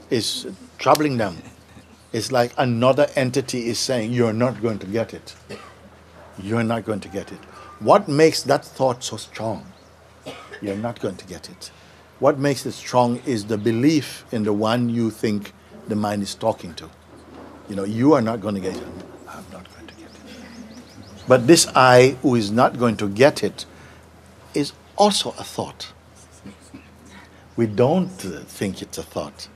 is troubling them it's like another entity is saying you're not going to get it. You're not going to get it. What makes that thought so strong? You're not going to get it. What makes it strong is the belief in the one you think the mind is talking to. You know you are not going to get it. I'm not going to get it. But this i who is not going to get it is also a thought. We don't think it's a thought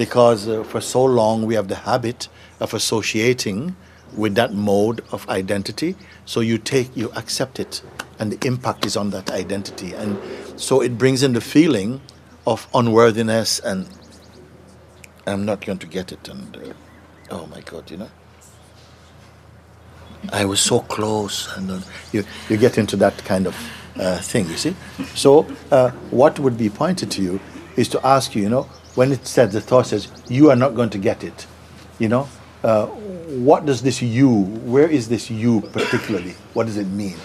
because uh, for so long we have the habit of associating with that mode of identity. So you take, you accept it, and the impact is on that identity. And so it brings in the feeling of unworthiness and I'm not going to get it. And uh, oh my God, you know. I was so close, and uh, you you get into that kind of uh, thing. You see, so uh, what would be pointed to you is to ask you, you know, when it says the thought says you are not going to get it, you know, uh, what does this you? Where is this you particularly? What does it mean?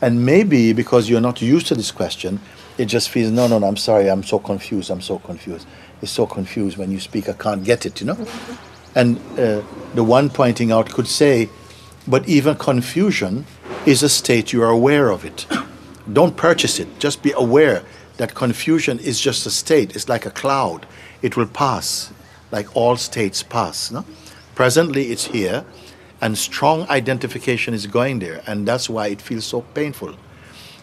And maybe because you're not used to this question, it just feels no, no, no. I'm sorry, I'm so confused. I'm so confused. It's so confused when you speak. I can't get it. You know. And uh, the one pointing out could say, but even confusion is a state you are aware of it. Don't purchase it. Just be aware that confusion is just a state. It's like a cloud. It will pass, like all states pass. No? Presently, it's here, and strong identification is going there, and that's why it feels so painful.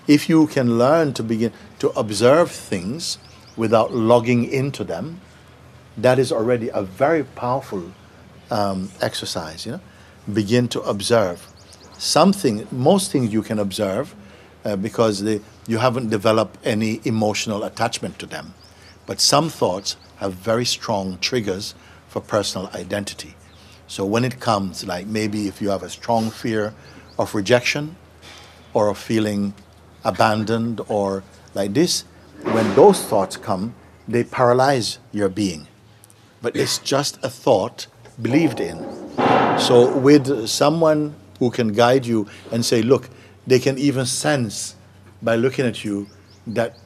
If you can learn to begin to observe things without logging into them, that is already a very powerful um, exercise. You know, begin to observe something. Most things you can observe uh, because they, you haven't developed any emotional attachment to them. But some thoughts have very strong triggers for personal identity. So when it comes, like maybe if you have a strong fear of rejection or of feeling abandoned or like this, when those thoughts come, they paralyze your being. But it's just a thought believed in. So, with someone who can guide you and say, look, they can even sense by looking at you that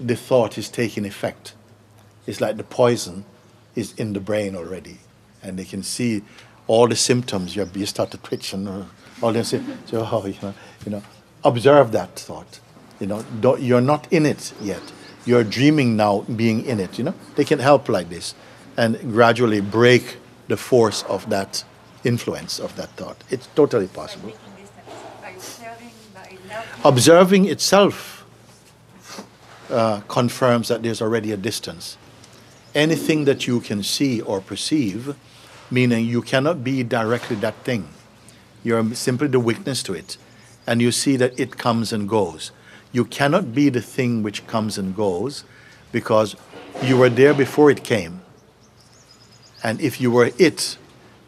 the thought is taking effect. It's like the poison is in the brain already, and they can see all the symptoms. You, you start to twitch and uh, all this. So, oh, you know, you know, observe that thought. You know, don't, you're not in it yet. You're dreaming now, being in it. You know, they can help like this, and gradually break the force of that influence of that thought. It's totally possible. Observing itself uh, confirms that there's already a distance. Anything that you can see or perceive, meaning you cannot be directly that thing. You're simply the witness to it. And you see that it comes and goes. You cannot be the thing which comes and goes because you were there before it came. And if you were it,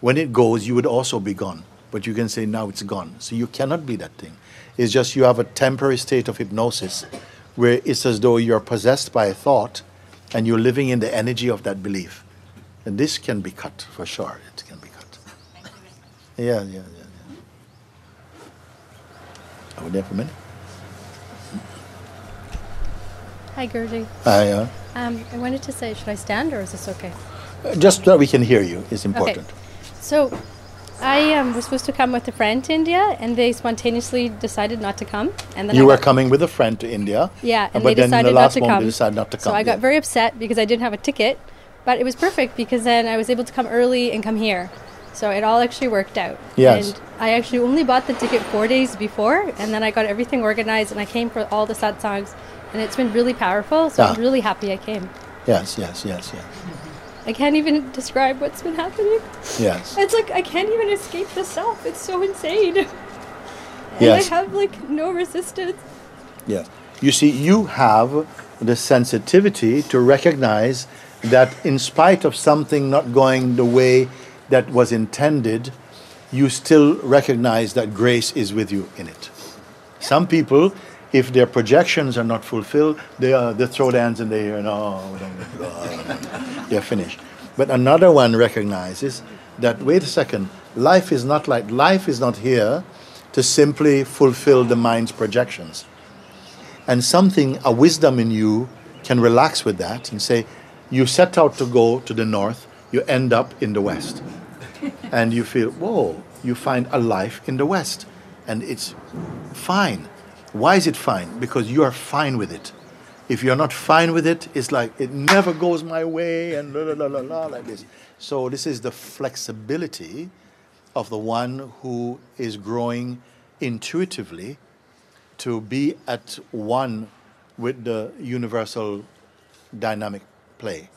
when it goes, you would also be gone. But you can say now it's gone. So you cannot be that thing. It's just you have a temporary state of hypnosis where it's as though you're possessed by a thought and you're living in the energy of that belief. And this can be cut for sure. It can be cut. Yeah, yeah, yeah. yeah. Are we there for a minute? Hi, Guruji. Hi. Uh, um, I wanted to say, should I stand or is this okay? Uh, just that we can hear you is important. Okay. So, I um, was supposed to come with a friend to India, and they spontaneously decided not to come. And then You I were got- coming with a friend to India. Yeah, and they decided the not to come. they decided not to come. So I got yeah. very upset because I didn't have a ticket, but it was perfect because then I was able to come early and come here. So it all actually worked out. Yes. And I actually only bought the ticket four days before, and then I got everything organized, and I came for all the satsangs, and it's been really powerful. So I'm Ah. really happy I came. Yes, yes, yes, yes. I can't even describe what's been happening. Yes. It's like I can't even escape the self. It's so insane. And Yes. I have like no resistance. Yes. You see, you have the sensitivity to recognize that in spite of something not going the way that was intended, you still recognize that grace is with you in it. Some people, if their projections are not fulfilled, they, uh, they throw their hands in the air and oh, they're finished. But another one recognizes that wait a second, life is not like life is not here to simply fulfill the mind's projections. And something, a wisdom in you, can relax with that and say, you set out to go to the north, you end up in the west. and you feel, whoa, you find a life in the west. And it's fine. Why is it fine? Because you are fine with it. If you're not fine with it, it's like it never goes my way and la la la la la like this. So this is the flexibility of the one who is growing intuitively to be at one with the universal dynamic play.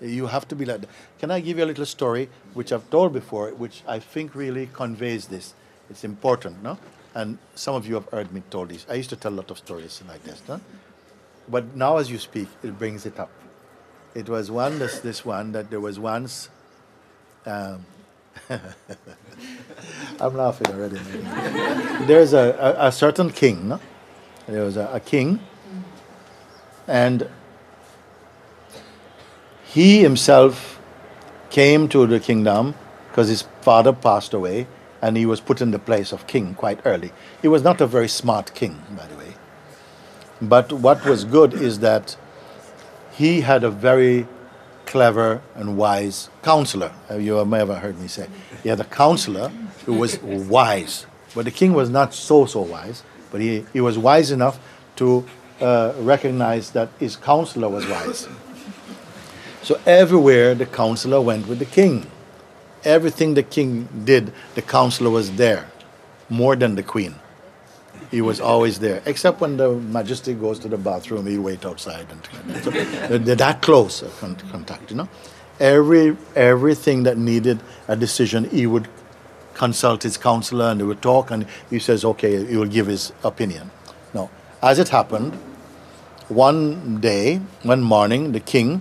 You have to be like that. Can I give you a little story which I've told before, which I think really conveys this? It's important, no? And some of you have heard me tell this. I used to tell a lot of stories like this, no? But now as you speak, it brings it up. It was one, this, this one, that there was once. Um, I'm laughing already. There's a, a, a certain king, no? There was a, a king, and he himself came to the kingdom because his father passed away and he was put in the place of king quite early. He was not a very smart king, by the way. But what was good is that he had a very clever and wise counselor. Uh, You have ever heard me say. He had a counselor who was wise. But the king was not so, so wise. But he, he was wise enough to uh, recognize that his counselor was wise. So everywhere the counselor went with the king. Everything the king did, the counselor was there, more than the queen. He was always there, except when the majesty goes to the bathroom, he wait outside and so they're that close uh, contact. You know, every everything that needed a decision, he would consult his counselor and they would talk, and he says, okay, he will give his opinion. No, as it happened, one day, one morning, the king,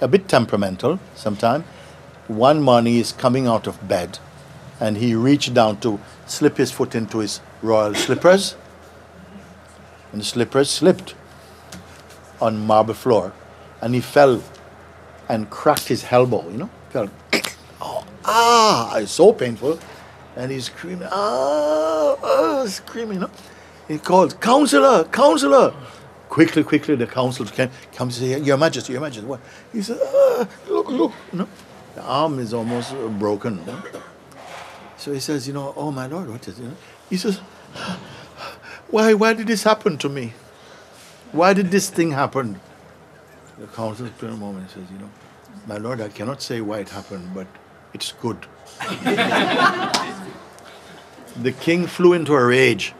a bit temperamental sometime, one morning he's coming out of bed and he reached down to slip his foot into his royal slippers and the slippers slipped on marble floor and he fell and cracked his elbow, you know, fell, oh, ah, it's so painful. And he's screaming, ah, ah, screaming, you know. He called, counselor, counselor. Quickly, quickly, the counselor came, comes and say, Your Majesty, Your Majesty, what? He said, ah, look, look, you know. The arm is almost uh, broken. Know? So he says, you know, oh my lord, what is it? He says, why, why did this happen to me? Why did this thing happen? The counselor took a moment and says, you know, my lord, I cannot say why it happened, but it's good. the king flew into a rage.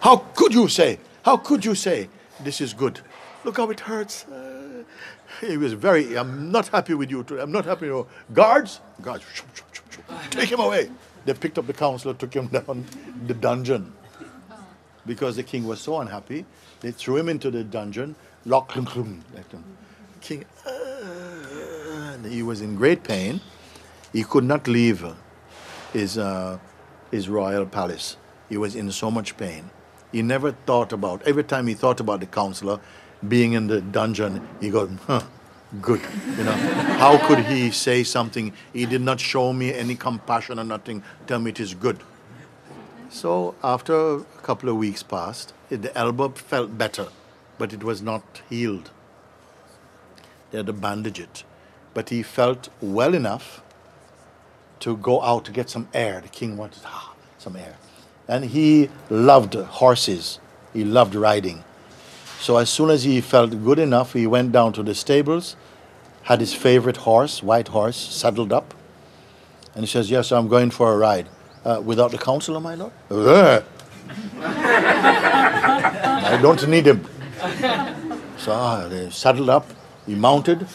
How could you say? How could you say this is good? Look how it hurts. He was very, I'm not happy with you. Too. I'm not happy. with you. Guards, guards, take him away. They picked up the counselor, took him down the dungeon. Because the king was so unhappy, they threw him into the dungeon, him, left him. King, uh, he was in great pain. He could not leave his, uh, his royal palace. He was in so much pain. He never thought about, every time he thought about the counselor being in the dungeon, he goes, huh, good. You know, how could he say something? He did not show me any compassion or nothing, tell me it is good. So after a couple of weeks passed, the elbow felt better, but it was not healed. They had to bandage it. But he felt well enough to go out to get some air. The king wanted ah, some air. And he loved horses. He loved riding. So as soon as he felt good enough, he went down to the stables, had his favorite horse, white horse, saddled up. And he says, Yes, I'm going for a ride. Uh, without the counselor, my lord? I don't need him. So ah, they saddled up, he mounted,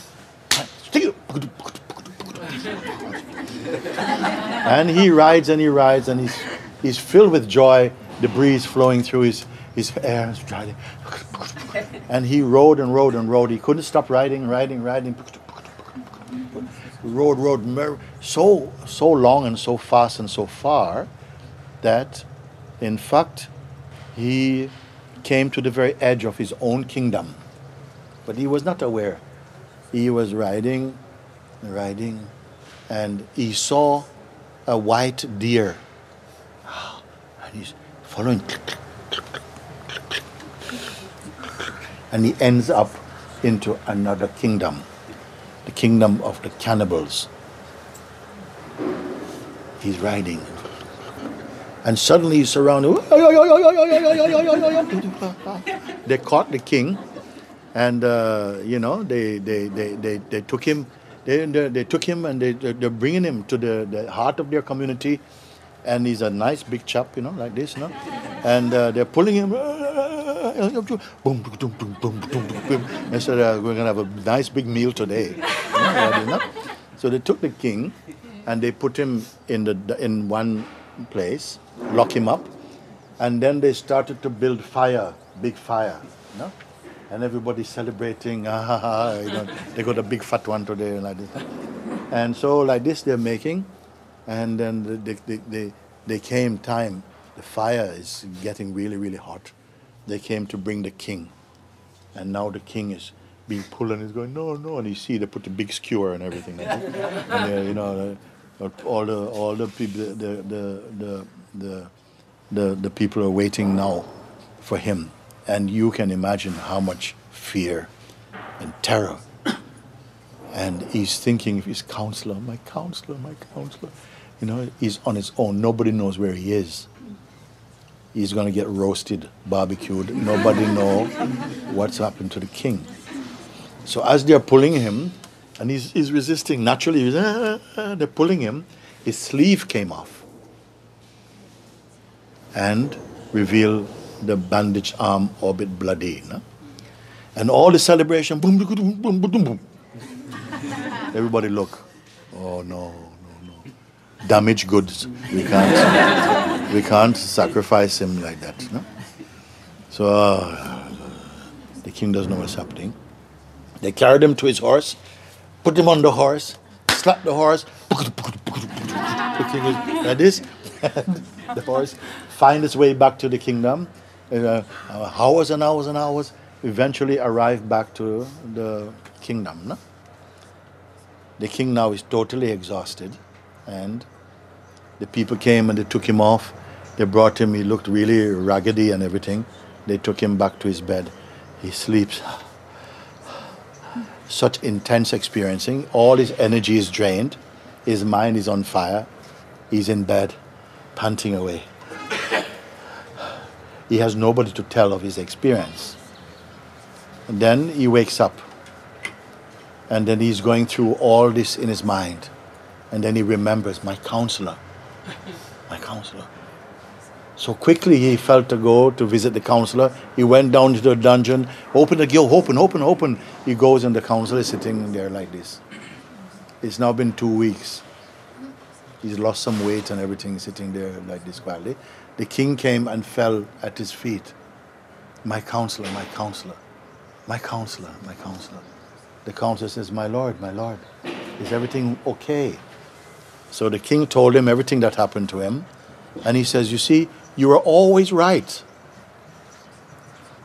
and he rides and he rides and he's, he's filled with joy, the breeze flowing through his, his hair. And he rode and rode and rode. He couldn't stop riding, riding, riding. Rode, rode so, so long and so fast and so far that, in fact, he came to the very edge of his own kingdom. But he was not aware. He was riding, riding, and he saw a white deer. Ah, and he's following. And he ends up into another kingdom, the kingdom of the cannibals. He's riding. And suddenly he's surrounded. They caught the king, and uh, you know they, they, they, they, they took him. They, they, they took him and they, they- they're bringing him to the, the heart of their community. And he's a nice big chap, you know, like this, you know. And uh, they're pulling him. Boom, boom, boom, boom, we're going to have a nice big meal today. So they took the king and they put him in, the, in one place, lock him up, and then they started to build fire, big fire, you know? and everybody celebrating. Ah, you know, they got a big fat one today, like this. And so, like this, they're making, and then they, they, they, they came time. The fire is getting really, really hot. They came to bring the king, and now the king is being pulled and he's going no, no, and you see they put the big skewer and everything. And, you know, all the all the people, the the the the, the people are waiting now for him. And you can imagine how much fear and terror. And he's thinking of his counselor, my counselor, my counselor. You know, he's on his own. Nobody knows where he is. He's going to get roasted, barbecued. Nobody know what's happened to the king. So as they're pulling him, and he's, he's resisting, naturally, he's, "Ah, ah, ah," they're pulling him, his sleeve came off and revealed the bandaged arm, orbit bloody. No? And all the celebration, boom, boom, boom, boom, boom. Everybody look. Oh no. Damaged goods. We can't, we can't sacrifice him like that. No? So uh, the king doesn't know what's happening. They carried him to his horse, put him on the horse, slapped the horse. The king is like this. the horse find its way back to the kingdom. Uh, uh, hours and hours and hours. Eventually arrive back to the kingdom. No? The king now is totally exhausted, and the people came and they took him off. They brought him. He looked really raggedy and everything. They took him back to his bed. He sleeps. Such intense experiencing. All his energy is drained. His mind is on fire. He's in bed, panting away. He has nobody to tell of his experience. And then he wakes up. And then he's going through all this in his mind. And then he remembers my counselor. My counselor. So quickly he felt to go to visit the counselor. He went down to the dungeon, opened the door, open, open, open. He goes and the counselor is sitting there like this. It's now been two weeks. He's lost some weight and everything, sitting there like this quietly. The king came and fell at his feet. My counselor, my counselor, my counselor, my counselor. The counselor says, My lord, my lord, is everything okay? So the king told him everything that happened to him. And he says, You see, you were always right.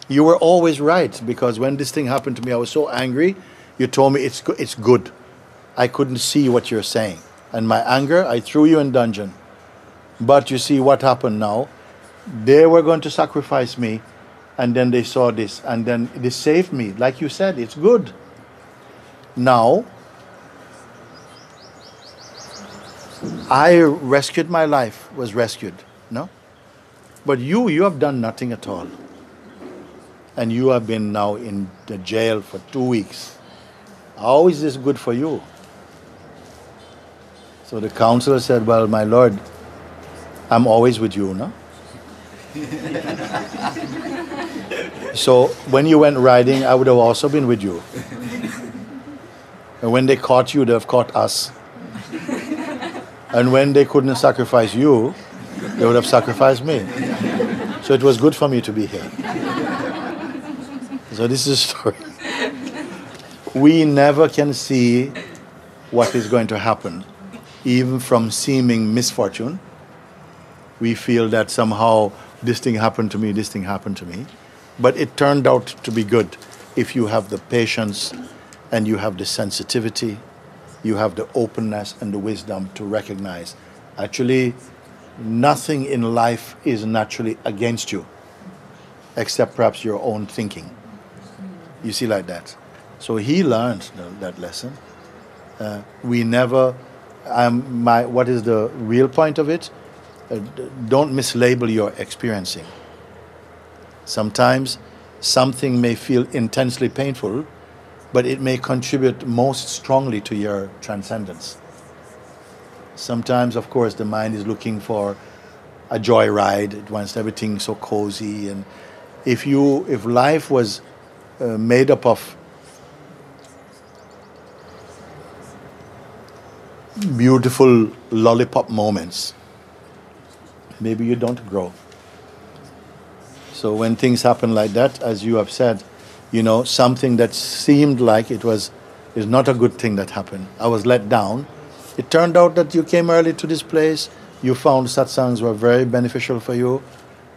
You were always right because when this thing happened to me, I was so angry. You told me it's, it's good. I couldn't see what you're saying. And my anger, I threw you in dungeon. But you see what happened now? They were going to sacrifice me, and then they saw this, and then they saved me. Like you said, it's good. Now, I rescued my life, was rescued, no? But you, you have done nothing at all. And you have been now in the jail for two weeks. How is this good for you? So the counselor said, Well, my lord, I'm always with you, no? so when you went riding, I would have also been with you. And when they caught you, they have caught us. And when they couldn't sacrifice you, they would have sacrificed me. So it was good for me to be here. So this is a story. We never can see what is going to happen, even from seeming misfortune. We feel that somehow this thing happened to me, this thing happened to me. But it turned out to be good if you have the patience and you have the sensitivity you have the openness and the wisdom to recognize. Actually nothing in life is naturally against you except perhaps your own thinking. You see like that. So he learned th- that lesson. Uh, we never um, my what is the real point of it? Uh, don't mislabel your experiencing. Sometimes something may feel intensely painful but it may contribute most strongly to your transcendence. Sometimes, of course, the mind is looking for a joyride. It wants everything so cozy. And if you, if life was uh, made up of beautiful lollipop moments, maybe you don't grow. So when things happen like that, as you have said, you know, something that seemed like it was is not a good thing that happened. I was let down. It turned out that you came early to this place. You found satsangs were very beneficial for you.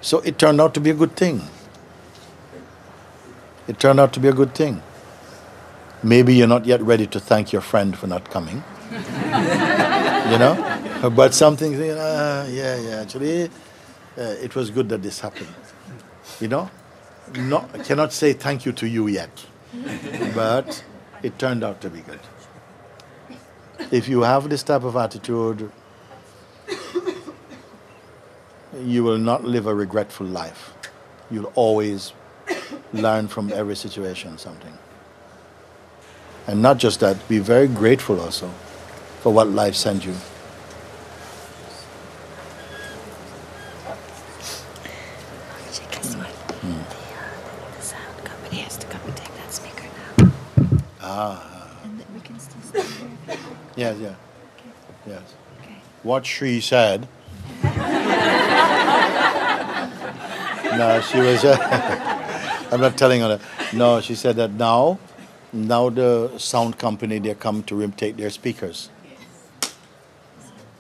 So it turned out to be a good thing. It turned out to be a good thing. Maybe you're not yet ready to thank your friend for not coming. you know? But something, uh, yeah, yeah, actually, uh, it was good that this happened. You know? I cannot say thank you to you yet, but it turned out to be good. If you have this type of attitude, you will not live a regretful life. You'll always learn from every situation something. And not just that, be very grateful also for what life sends you. Ah. we can still Yes, yeah. Yes. What she said. no, she was. Uh, I'm not telling on her. That. No, she said that now, now the sound company they come to take their speakers.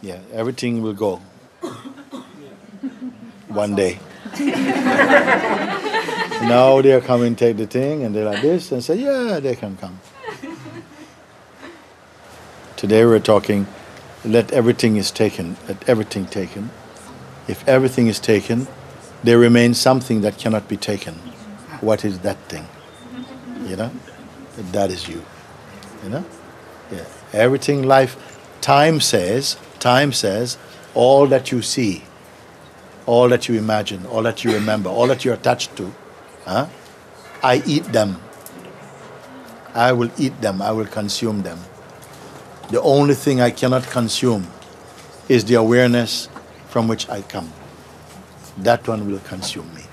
Yeah, everything will go. One day. now they're coming take the thing and they're like this and say, yeah, they can come. Today we're talking, let everything is taken, let everything taken. If everything is taken, there remains something that cannot be taken. What is that thing? You know? That is you. You know? Yeah. Everything life, time says, time says, all that you see, all that you imagine, all that you remember, all that you're attached to, huh? I eat them. I will eat them, I will consume them. The only thing I cannot consume is the awareness from which I come. That one will consume me.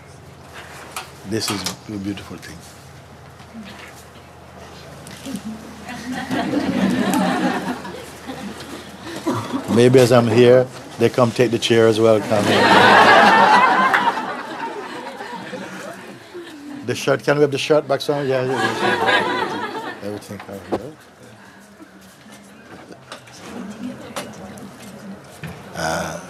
This is a beautiful thing. Maybe as I'm here, they come take the chair as well. Come in. the shirt, can we have the shirt back on? Yeah, yeah, yeah. Everything Ah.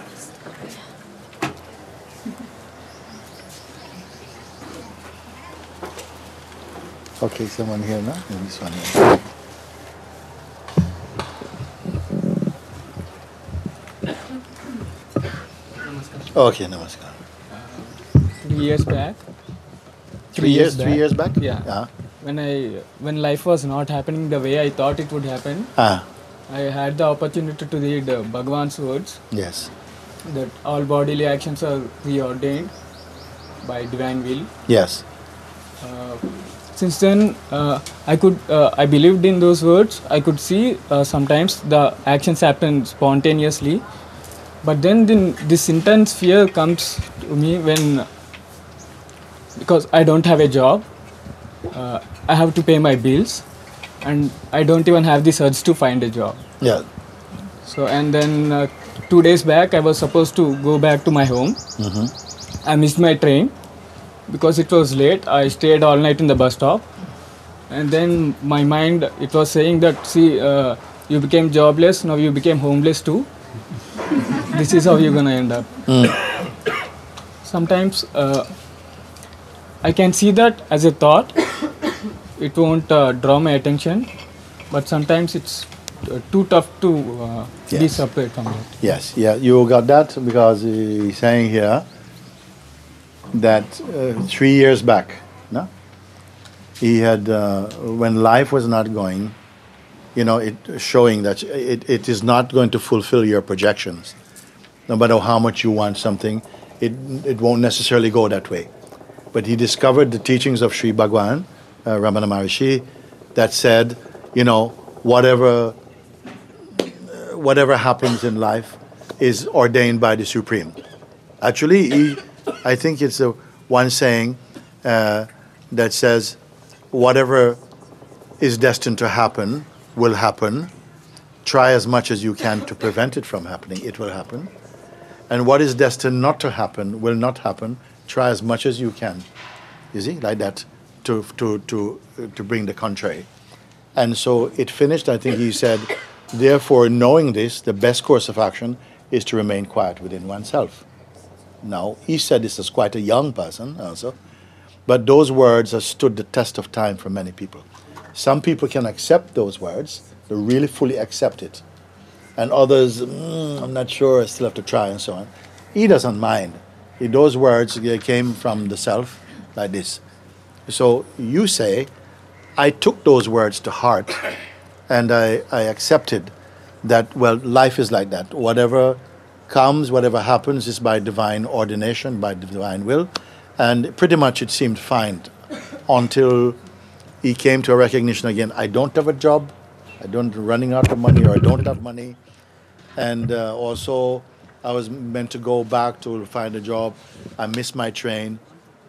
Okay, someone here now? And this one here. Okay, namaskar. Three years back. Three years, three years back? Yeah. Uh, When I when life was not happening the way I thought it would happen, ah, I had the opportunity to read uh, Bhagwan's words yes. that all bodily actions are preordained by divine will. Yes. Uh, since then, uh, I could uh, I believed in those words. I could see uh, sometimes the actions happen spontaneously, but then, then this intense fear comes to me when because I don't have a job, uh, I have to pay my bills, and I don't even have the urge to find a job. Yeah. So and then uh, two days back, I was supposed to go back to my home. Mm-hmm. I missed my train because it was late. I stayed all night in the bus stop, and then my mind it was saying that see, uh, you became jobless, now you became homeless too. this is how you're gonna end up. Sometimes uh, I can see that as a thought. It won't uh, draw my attention, but sometimes it's uh, too tough to uh, be Yes. separate from it. Yes, yeah, you got that because he's saying here that uh, three years back, no, he had uh, when life was not going, you know, it showing that it, it is not going to fulfill your projections. No matter how much you want something, it it won't necessarily go that way. But he discovered the teachings of Sri Bhagwan, uh, Ramana Maharishi, that said, you know, whatever whatever happens in life is ordained by the Supreme. Actually, he, I think it's the one saying uh, that says, whatever is destined to happen will happen. Try as much as you can to prevent it from happening, it will happen. And what is destined not to happen will not happen. Try as much as you can. You see, like that, to, to, to, to bring the contrary. And so it finished, I think he said, therefore, knowing this, the best course of action is to remain quiet within oneself. Now, he said this as quite a young person also, but those words have stood the test of time for many people. Some people can accept those words, they really fully accept it. And others, "Mm, I'm not sure, I still have to try, and so on. He doesn't mind. Those words came from the self, like this. So you say, I took those words to heart and I, I accepted that, well, life is like that. Whatever comes, whatever happens is by divine ordination, by divine will. And pretty much it seemed fine until he came to a recognition again I don't have a job, I don't running out of money, or I don't have money. And uh, also, I was meant to go back to find a job. I missed my train.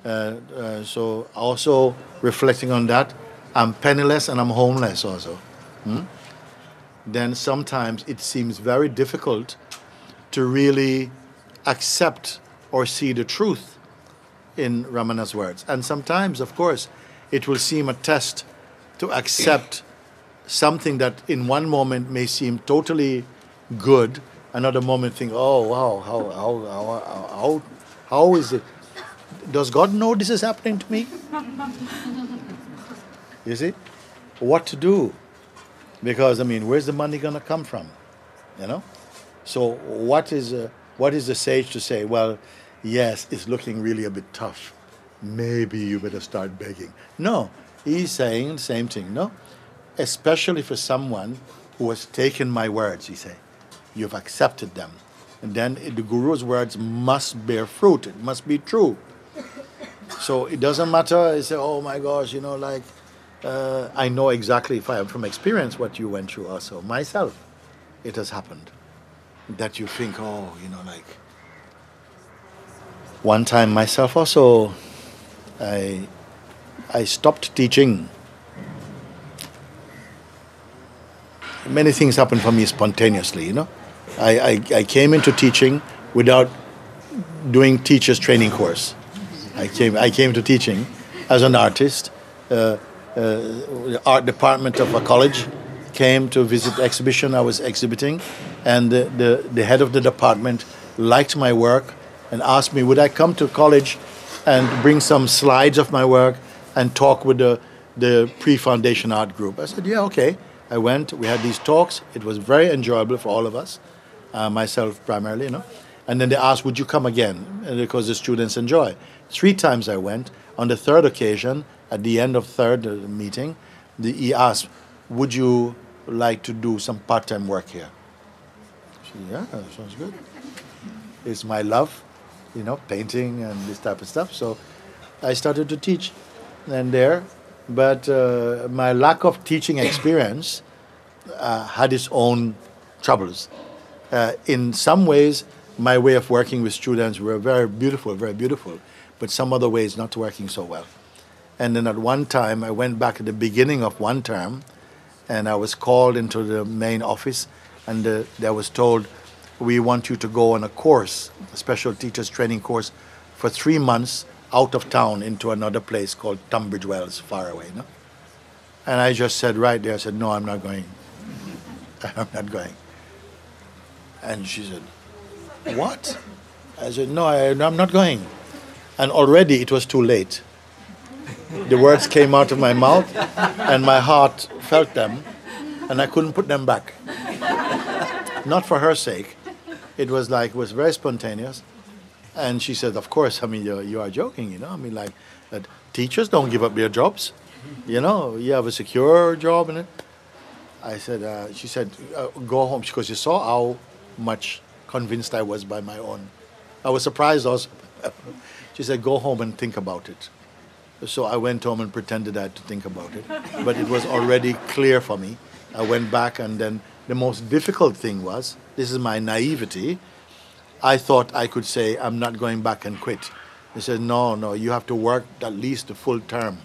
Uh, uh, so, also reflecting on that, I'm penniless and I'm homeless also. Hmm? Then sometimes it seems very difficult to really accept or see the truth in Ramana's words. And sometimes, of course, it will seem a test to accept something that in one moment may seem totally good, another moment think, oh wow, how how how how, how is it? Does God know this is happening to me? You see, what to do? Because I mean, where's the money gonna come from? You know. So what is uh, what is the sage to say? Well, yes, it's looking really a bit tough. Maybe you better start begging. No, he's saying the same thing. No, especially for someone who has taken my words. He say, you've accepted them, and then the guru's words must bear fruit. It must be true. So it doesn't matter. You say, oh my gosh, you know, like uh, I know exactly if I am from experience what you went through. Also myself, it has happened that you think, oh, you know, like one time myself also, I I stopped teaching. Many things happened for me spontaneously, you know. I, I, I came into teaching without doing teachers training course. I came I came to teaching as an artist. Uh, uh, the art department of a college came to visit the exhibition I was exhibiting, and the, the, the head of the department liked my work and asked me would I come to college and bring some slides of my work and talk with the, the pre-foundation art group. I said, yeah, okay. I went. We had these talks. It was very enjoyable for all of us, uh, myself primarily, you know. And then they asked, would you come again? Because the students enjoy. Three times I went. On the third occasion, at the end of third uh, meeting, the, he asked, "Would you like to do some part-time work here?" She said, "Yeah, that sounds good." It's my love, you know, painting and this type of stuff. So I started to teach, and there, but uh, my lack of teaching experience uh, had its own troubles. Uh, in some ways, my way of working with students were very beautiful, very beautiful, but some other ways not working so well. And then at one time, I went back at the beginning of one term, and I was called into the main office, and uh, I was told, "We want you to go on a course, a special teachers training course, for three months out of town into another place called Tunbridge Wells, far away." No? And I just said right there, I said, "No, I'm not going. I'm not going." And she said, What? I said, No, I, I'm not going. And already it was too late. The words came out of my mouth, and my heart felt them, and I couldn't put them back. Not for her sake. It was like, it was very spontaneous. And she said, Of course, I mean, you, you are joking, you know? I mean, like, that teachers don't give up their jobs. You know, you have a secure job it. I said, uh, she said, uh, go home because you saw how much convinced I was by my own. I was surprised also. She said, go home and think about it. So I went home and pretended I had to think about it. But it was already clear for me. I went back, and then the most difficult thing was this is my naivety. I thought I could say, I'm not going back and quit. They said, no, no, you have to work at least a full term.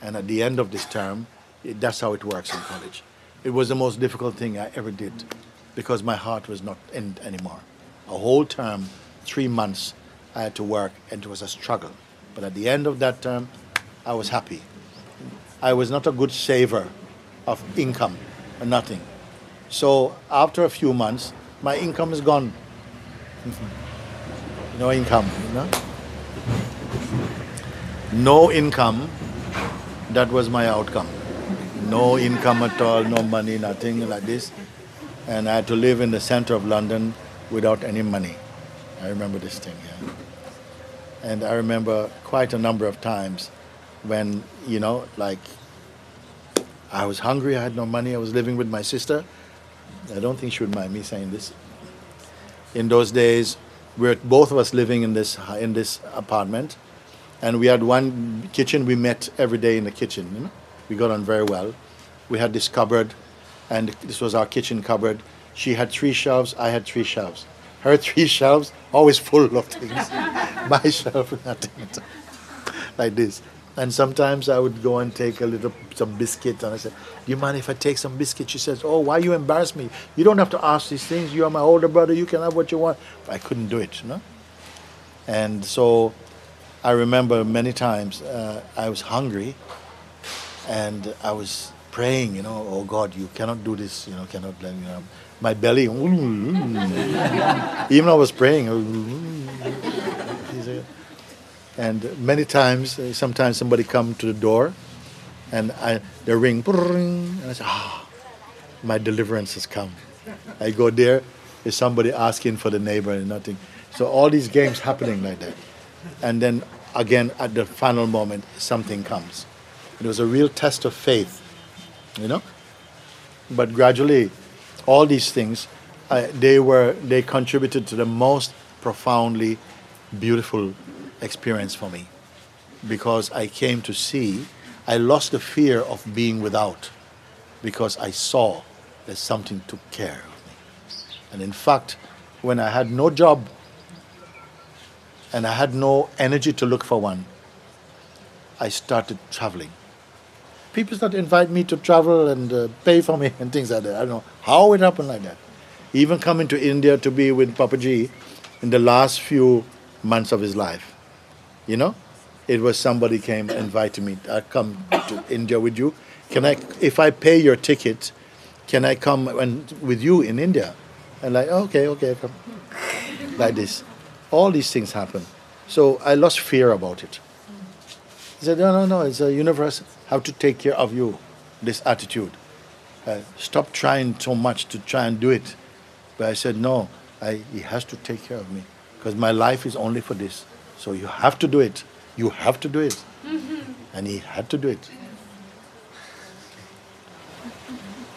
And at the end of this term, it, that's how it works in college. It was the most difficult thing I ever did because my heart was not in anymore. A whole term, three months, I had to work, and it was a struggle. But at the end of that term, I was happy. I was not a good saver of income, or nothing. So after a few months, my income is gone. No income, you know? No income, that was my outcome. No income at all, no money, nothing like this. And I had to live in the center of London without any money. I remember this thing, yeah. And I remember quite a number of times when, you know, like I was hungry, I had no money, I was living with my sister. I don't think she would mind me saying this. In those days, we were both of us living in this in this apartment, and we had one kitchen. We met every day in the kitchen. You know? We got on very well. We had this cupboard, and this was our kitchen cupboard. She had three shelves. I had three shelves. Her three shelves always full of things. My shelf nothing, like this. And sometimes I would go and take a little some biscuit, and I said, "Do you mind if I take some biscuit?" She says, "Oh, why you embarrass me? You don't have to ask these things. You are my older brother. You can have what you want." I couldn't do it, you know. And so, I remember many times uh, I was hungry, and I was praying, you know, "Oh God, you cannot do this. You know, cannot let you know." My belly, even I was praying. And many times, uh, sometimes somebody come to the door, and I, they ring, and I say, ah, my deliverance has come. I go there, there's somebody asking for the neighbor and nothing. So all these games happening like that. And then again, at the final moment, something comes. It was a real test of faith, you know? But gradually, all these things, uh, they were, they contributed to the most profoundly beautiful experience for me because I came to see, I lost the fear of being without because I saw that something took care of me. And in fact, when I had no job and I had no energy to look for one, I started traveling. People started invite me to travel and uh, pay for me and things like that. I don't know how it happened like that. Even coming to India to be with Papaji in the last few months of his life you know? It was somebody came invited me. I come to india with you. Can i if i pay your ticket can i come and with you in india? And like okay okay come. Like this. All these things happen. So i lost fear about it. He said no no no it's a universe have to take care of you this attitude uh, stop trying so much to try and do it but i said no I, he has to take care of me because my life is only for this So you have to do it. You have to do it. And he had to do it.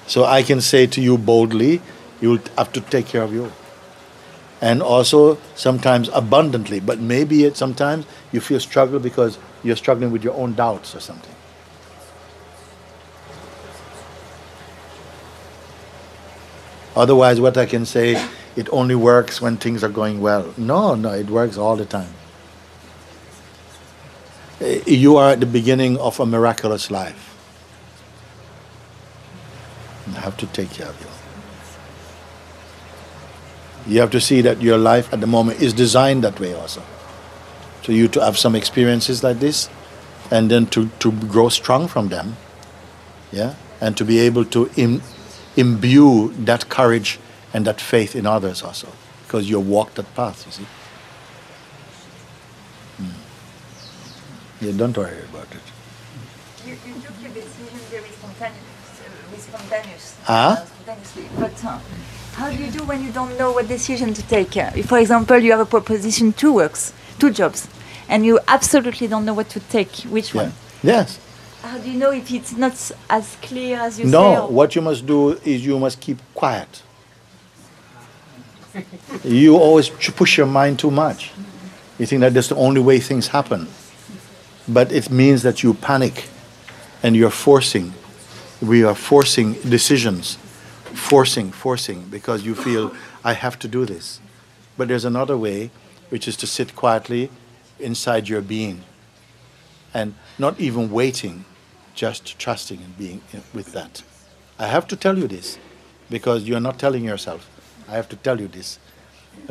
So I can say to you boldly, you'll have to take care of you. And also sometimes abundantly, but maybe it sometimes you feel struggle because you're struggling with your own doubts or something. Otherwise, what I can say, it only works when things are going well. No, no, it works all the time. Eh, You are at the beginning of a miraculous life. You have to take care of you. You have to see that your life at the moment is designed that way also. So you to have some experiences like this and then to, to grow strong from them. Yeah? And to be able to Im- imbue that courage and that faith in others also. Because you walked that path, you see. Hmm. Yeah, don't worry about it. You, you took your decision very spontaneous, uh, spontaneous, Ah? uh, spontaneously. But uh, how do you do when you don't know what decision to take? Uh, for example, you have a proposition, two works, two jobs, and you absolutely don't know what to take, which Yeah. one? Yes. How do you know if it's not as clear as you say? No, what you must do is you must keep quiet. you always push your mind too much. You think that that's the only way things happen. But it means that you panic and you're forcing. We are forcing decisions. Forcing, forcing, because you feel, I have to do this. But there's another way, which is to sit quietly inside your being and not even waiting, just trusting and being uh, with that. I have to tell you this because you're not telling yourself. I have to tell you this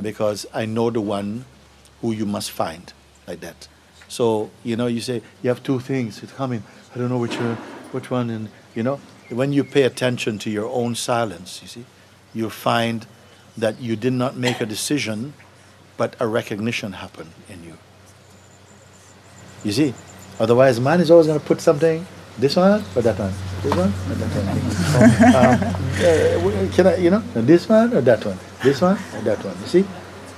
because I know the one who you must find like that. So, you know, you say, you have two things, it's coming. I don't know which one, which one. And, you know, when you pay attention to your own silence, you see, you'll find that you did not make a decision, but a recognition happened in you. You see? Otherwise, man is always going to put something, this one or that one, this one or that one. um, uh, can I, you know, this one or that one, this one or that one. You see?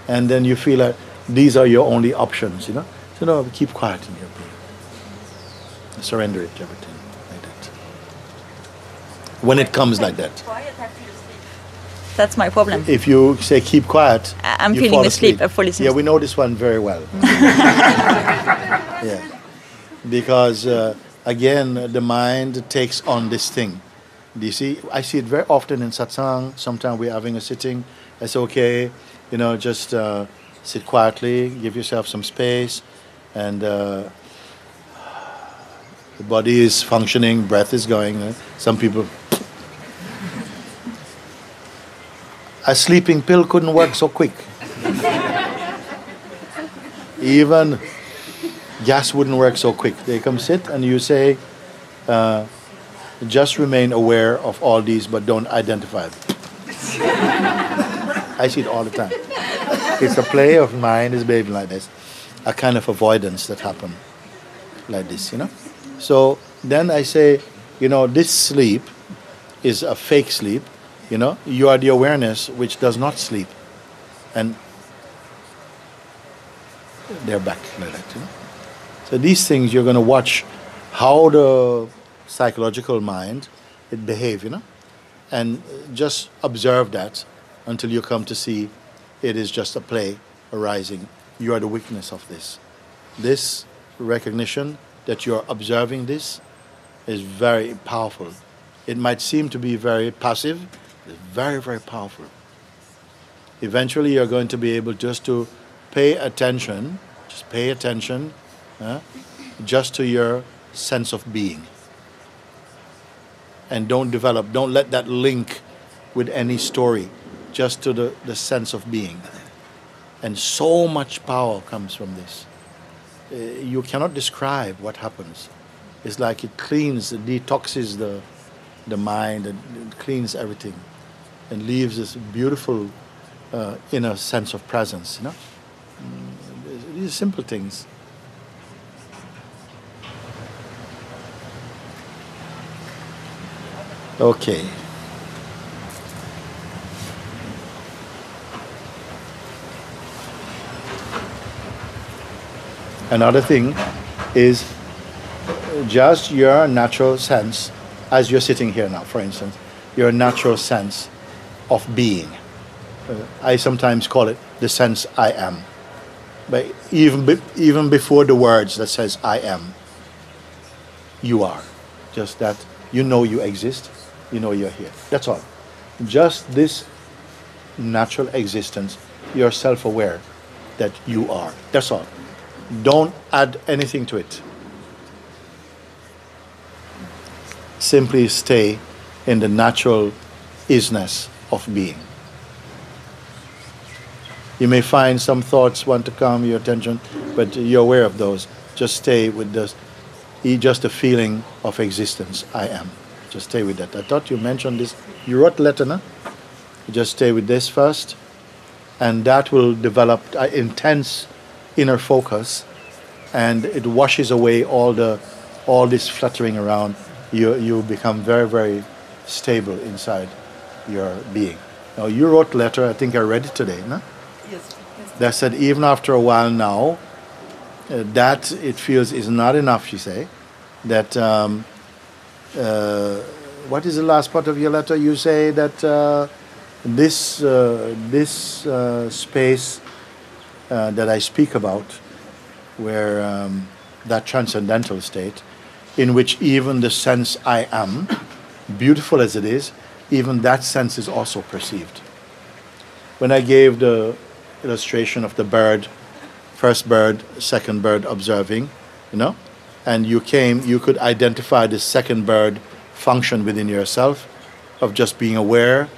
And then you feel like these are your only options, you know? So, no, keep quiet in your being. Surrender it to everything like that. When it comes like that. Quiet, I feel asleep. That's my problem. If you say keep quiet, I- I'm you feeling fall asleep. asleep. I fall asleep. Yeah, we know this one very well. yeah, because uh, again, the mind takes on this thing. Do you see? I see it very often in satsang. Sometimes we're having a sitting. I say, okay, you know, just uh, sit quietly, give yourself some space, and uh, the body is functioning, breath is going. uh, Some people a sleeping pill couldn't work so quick. Even gas wouldn't work so quick. They come sit and you say, uh, just remain aware of all these, but don't identify them. I see it all the time. It's a play of mind is behaving like this, a kind of avoidance that happen like this, you know. So then I say, you know, this sleep is a fake sleep. You know, you are the awareness which does not sleep, and they're back like that. You know? So these things you're going to watch how the psychological mind it behave. You know, and just observe that until you come to see it is just a play arising. You are the witness of this. This recognition that you're observing this is very powerful. It might seem to be very passive, it's very, very powerful. Eventually, you're going to be able just to pay attention, just pay attention, uh, just to your sense of being. And don't develop, don't let that link with any story, just to the, the sense of being. And so much power comes from this. Uh, you cannot describe what happens. It's like it cleans, it detoxes the, the mind, and it cleans everything, and leaves this beautiful uh, inner sense of presence. You know, Mm, these simple things. Okay. Another thing is just your natural sense, as you're sitting here now, for instance, your natural sense of being. Uh, I sometimes call it the sense I am. But even, be, even before the words that says I am, you are. Just that you know you exist, you know you're here. That's all. Just this natural existence, you're self aware that you are. That's all. Don't add anything to it. Simply stay in the natural isness of being. You may find some thoughts want to come your attention, but you're aware of those. Just stay with this, just the feeling of existence. I am. Just stay with that. I thought you mentioned this. You wrote letter, no? Just stay with this first, and that will develop uh, intense inner focus, and it washes away all the all this fluttering around. You you become very very stable inside your being. Now you wrote letter. I think I read it today, no? Yes. That said, even after a while now, uh, that it feels is not enough. You say that. Um, what is the last part of your letter? You say that uh, this uh, this uh, space uh, that I speak about, where um, that transcendental state, in which even the sense I am, beautiful as it is, even that sense is also perceived. When I gave the illustration of the bird, first bird, second bird observing, you know, and you came, you could identify the second bird function within yourself of just being aware,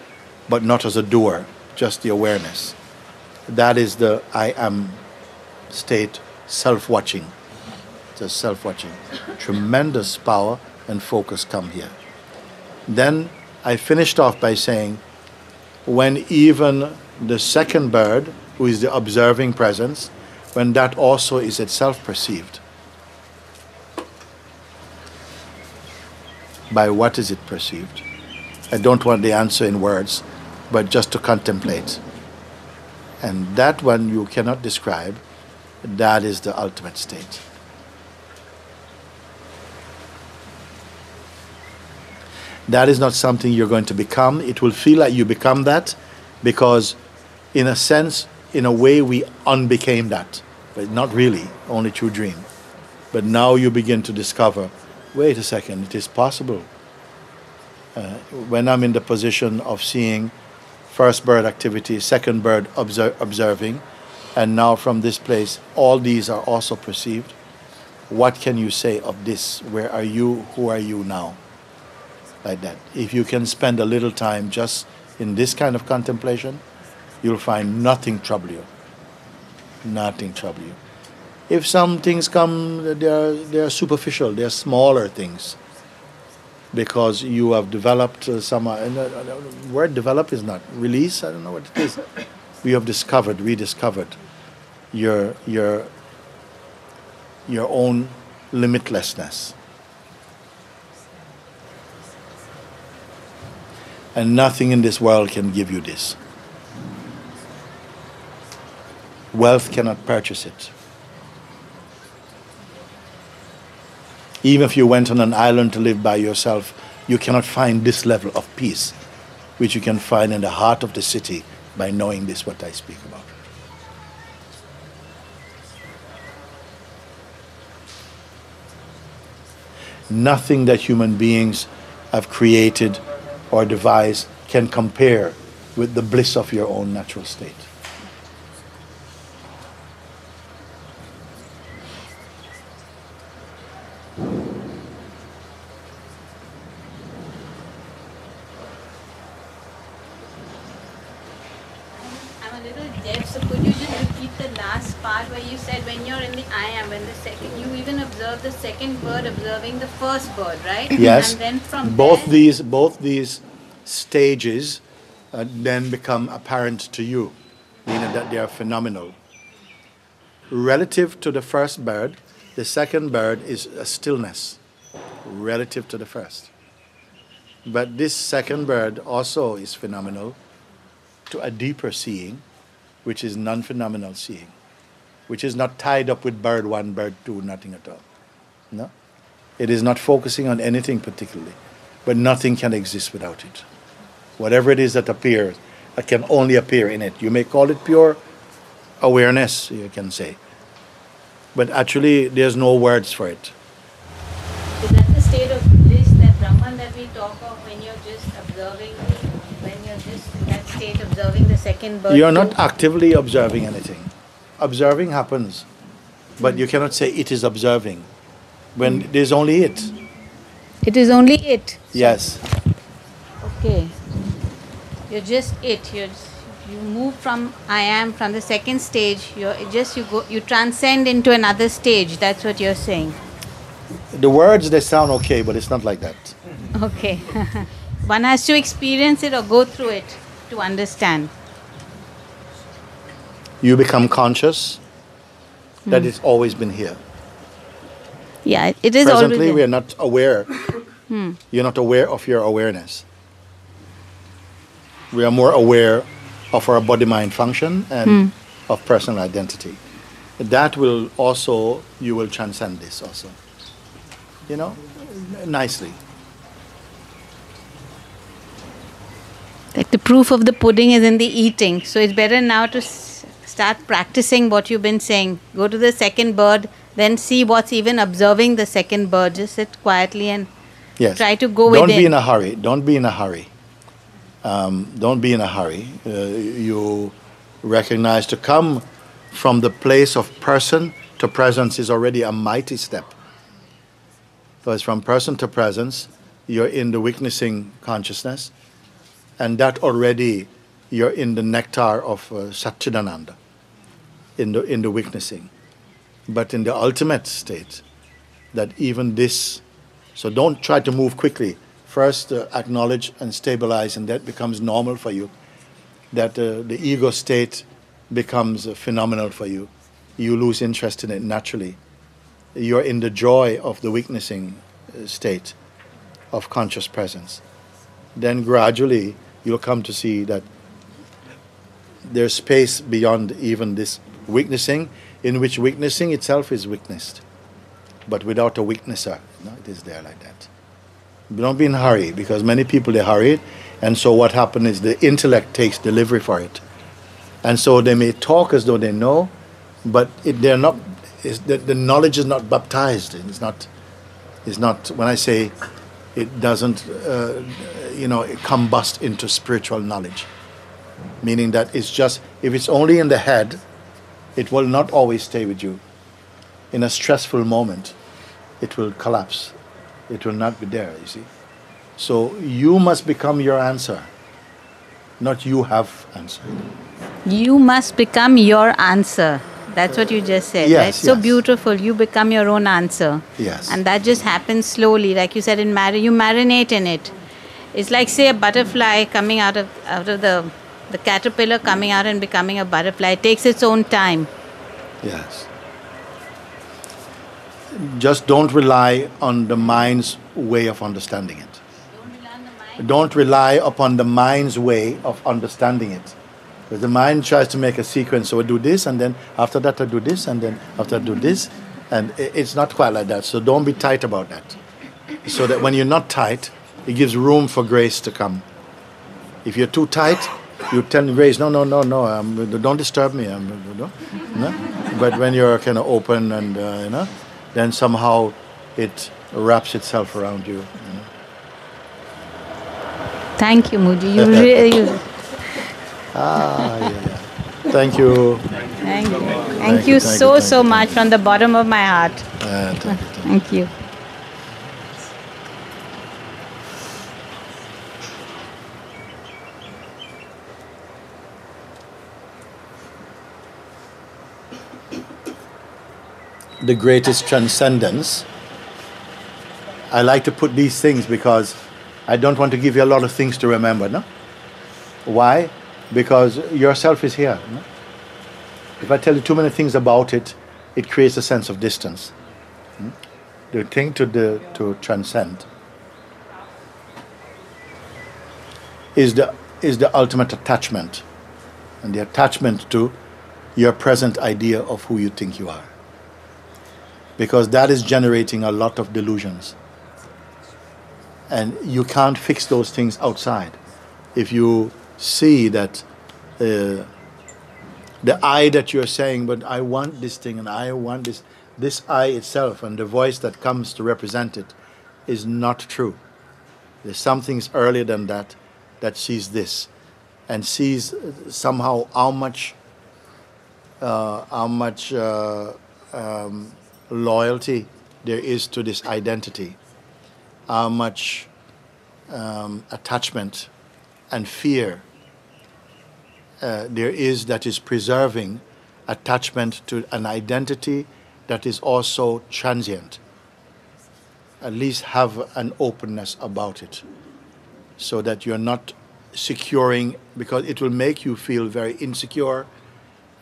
but not as a doer, just the awareness. That is the I am state, self watching. The self watching. Tremendous power and focus come here. Then I finished off by saying, when even the second bird, who is the observing presence, when that also is itself perceived, by what is it perceived? I don't want the answer in words, but just to contemplate. And that one you cannot describe, that is the ultimate state. That is not something you're going to become. It will feel like you become that because, in a sense, in a way, we unbecame that. But not really, only through dream. But now you begin to discover wait a second, it is possible. Uh, when I'm in the position of seeing first bird activity, second bird obser- observing, and now from this place, all these are also perceived. What can you say of this? Where are you? Who are you now? Like that. If you can spend a little time just in this kind of contemplation, you'll find nothing trouble you. Nothing trouble you. If some things come, they are, they are superficial, they are smaller things because you have developed uh, some. Uh, uh, word develop is not release. I don't know what it is. You have discovered, rediscovered your your your own limitlessness, and nothing in this world can give you this. Wealth cannot purchase it. Even if you went on an island to live by yourself, you cannot find this level of peace, which you can find in the heart of the city by knowing this, what I speak about. Nothing that human beings have created or devised can compare with the bliss of your own natural state. I'm a little deaf, so could you just repeat the last part where you said when you're in the I am, when the second, you even observe the second bird observing the first bird, right? Yes. And then from both there, these both these stages uh, then become apparent to you, meaning that they are phenomenal. Relative to the first bird, the second bird is a stillness, relative to the first. But this second bird also is phenomenal to a deeper seeing, which is non phenomenal seeing. which is not tied up with bird one, bird two, nothing at all. No? It is not focusing on anything particularly, but nothing can exist without it. Whatever it is that appears, it can only appear in it. You may call it pure awareness, you can say. But actually, there's no words for it. Is that the state of bliss, that Brahman that we talk of when you're just observing, when you're just in that state observing the second birth? You're not actively observing anything. Observing happens, but you cannot say it is observing when there's only it. It is only it. Yes. Okay. You're just it. You're just, you move from I am from the second stage. You're just you go you transcend into another stage. That's what you're saying. The words they sound okay, but it's not like that. Okay. One has to experience it or go through it to understand. You become conscious that hmm. it's always been here. Yeah, it is Presently, already. we are not aware. Hmm. You're not aware of your awareness. We are more aware of our body mind function and Hmm. of personal identity. That will also, you will transcend this also. You know, nicely. Like the proof of the pudding is in the eating. So it's better now to s- start practicing what you've been saying. Go to the second bird, then see what's even observing the second bird. Just sit quietly and Yes. try to go Don't within. be in a hurry. Don't be in a hurry. Um, don't be in a hurry. Uh, you recognize to come from the place of person to presence is already a mighty step. So it's from person to presence, you're in the witnessing consciousness, and that already you're in the nectar of uh, Satchidananda, in the, in the witnessing. But in the ultimate state, that even this so don't try to move quickly. First, uh, acknowledge and stabilize, and that becomes normal for you. That uh, the ego state becomes uh, phenomenal for you. You lose interest in it naturally. You're in the joy of the witnessing uh, state of conscious presence. Then gradually, you'll come to see that there's space beyond even this witnessing, in which witnessing itself is witnessed but without a witnesser. No, it is there like that. Don't be in a hurry because many people they hurry, and so what happens is the intellect takes delivery for it, and so they may talk as though they know, but it, they're not. The, the knowledge is not baptized. It's not. It's not. When I say, it doesn't, uh, you know, combust into spiritual knowledge, meaning that it's just if it's only in the head, it will not always stay with you in a stressful moment, it will collapse. It will not be there, you see. So you must become your answer, not you have answer. You must become your answer. That's what you just said, Yes, right? So beautiful. You become your own answer. Yes. And that just happens slowly. Like you said in marriage, you marinate in it. It's like say a butterfly coming out of out of the the caterpillar coming out and becoming a butterfly. Takes its own time. Yes. Just don't rely on the mind's way of understanding it. Don't rely upon the mind's way of understanding it. Because the mind tries to make a sequence. So I do this, and then after that I do this, and then after I do this. And it's not quite like that. So don't be tight about that. So that when you're not tight, it gives room for grace to come. If you're too tight, you tell grace, no, no, no, no, um, don't disturb me. Um, no, no. But when you're kind of open and, uh, you know, then somehow it wraps itself around you. you know. Thank you, Mooji. You really. Ah, yeah, yeah. Thank you. thank you. Thank, you thank so you, so thank you, much from the bottom of my heart. Uh, thank you. The greatest transcendence. I like to put these things because I don't want to give you a lot of things to remember, no? Why? Because yourself is here. No? If I tell you too many things about it, it creates a sense of distance. Hmm? The thing to the to transcend is the is the ultimate attachment, and the attachment to your present idea of who you think you are. Because that is generating a lot of delusions. And you can't fix those things outside. If you see that uh, the I that you're saying, but I want this thing and I want this, this I itself and the voice that comes to represent it is not true. There's something earlier than that that sees this and sees somehow how much uh, how much uh, um, loyalty there is to this identity, how much um, attachment and fear uh, there is that is preserving attachment to an identity that is also transient. At least have an openness about it so that you're not securing, because it will make you feel very insecure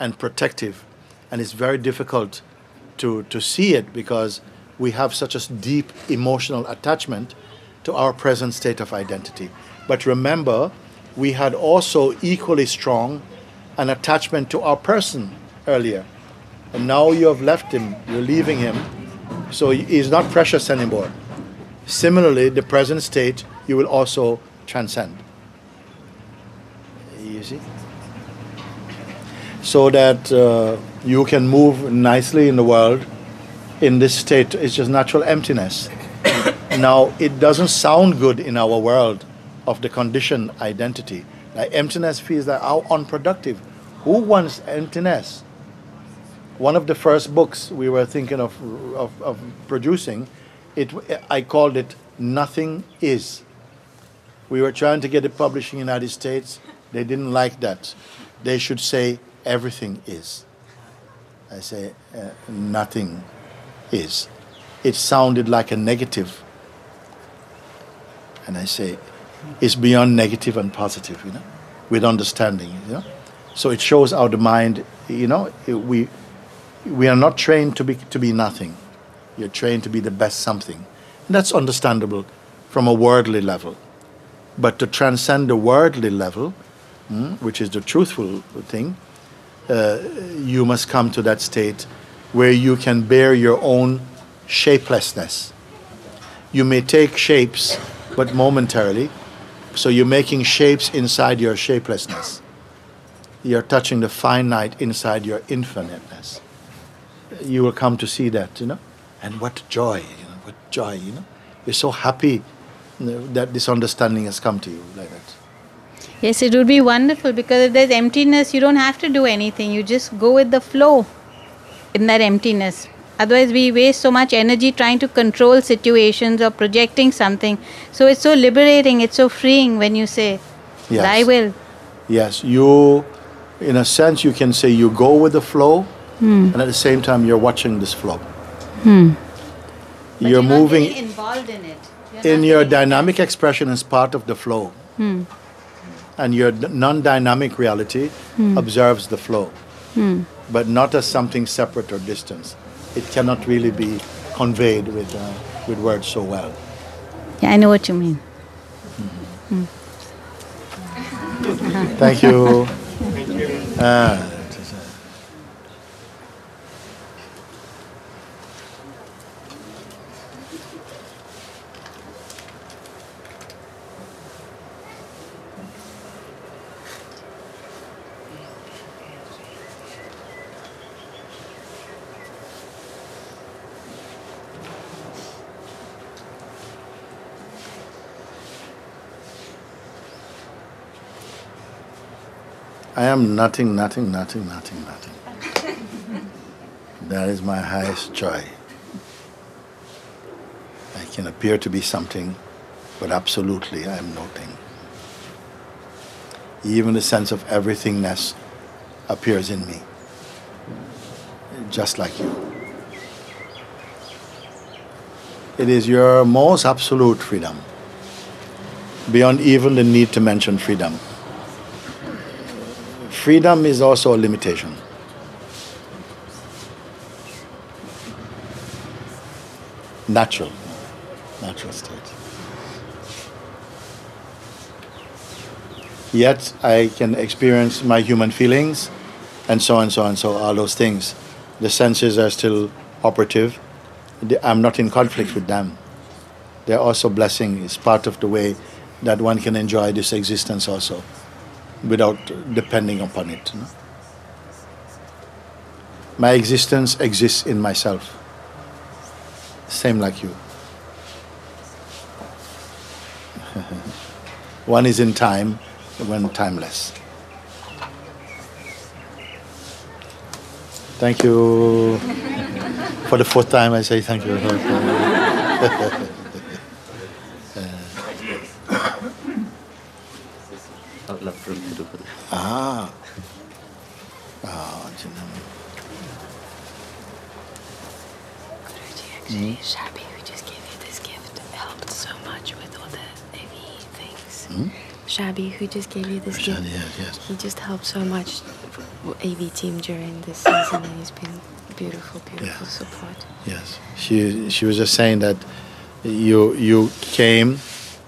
and protective. And it's very difficult to, to see it because we have such a deep emotional attachment to our present state of identity. But remember, we had also equally strong an attachment to our person earlier. And now you have left him, you're leaving him, so he's not precious anymore. Similarly, the present state you will also transcend. You see? So that uh, you can move nicely in the world in this state. It's just natural emptiness. now, it doesn't sound good in our world of the conditioned identity. Like emptiness feels like how unproductive. Who wants emptiness? One of the first books we were thinking of, of, of producing, it, I called it Nothing Is. We were trying to get it published in the United States. They didn't like that. They should say everything is. I say uh, nothing is. It sounded like a negative. And I say it's beyond negative and positive, you know, with understanding, you know. So it shows how the mind, you know, it- we we are not trained to be to be nothing. You're trained to be the best something. And that's understandable from a worldly level. But to transcend the worldly level, mm, which is the truthful thing, uh, you must come to that state where you can bear your own shapelessness. You may take shapes, but momentarily. So you're making shapes inside your shapelessness. You're touching the finite inside your infiniteness. You will come to see that, you know. And what joy, you know, what joy, you know. You're so happy that this understanding has come to you like that. Yes, it would be wonderful because if there's emptiness, you don't have to do anything. You just go with the flow in that emptiness. Otherwise, we waste so much energy trying to control situations or projecting something. So it's so liberating, it's so freeing when you say, Yes. Thy will. Yes, you, in a sense, you can say you go with the flow, hmm. and at the same time, you're watching this flow. Hmm. But you're not moving involved in it. You're in your dynamic expression is part of the flow. Hmm. And your non dynamic reality observes the flow, but not as something separate or distant. It cannot really be conveyed with, uh, with words so well. Yeah, I know what you mean. Thank you. That is, uh, I am nothing, nothing, nothing, nothing, nothing. that is my highest joy. I can appear to be something, but absolutely I am nothing. Even the sense of everythingness appears in me, just like you. It is your most absolute freedom, beyond even the need to mention freedom freedom is also a limitation. Natural, natural state. Yet I can experience my human feelings and so on, and so on, and so all those things. The senses are still operative. I'm not in conflict with them. They're also blessing. It's part of the way that one can enjoy this existence also, without depending upon it. know. My existence exists in myself. Same like you. One is in time, one timeless. Thank you. For the fourth time, I say thank you. I would love for him to do for this. ah. Ah, Actually, Shabby, who just gave you this gift, helped so much with all the AV things. Hmm? Shabby, who just gave you this gift, yes, yes. he just helped so much AV team during this season, and he's been beautiful, beautiful support. Yes, she she was just saying that you you came,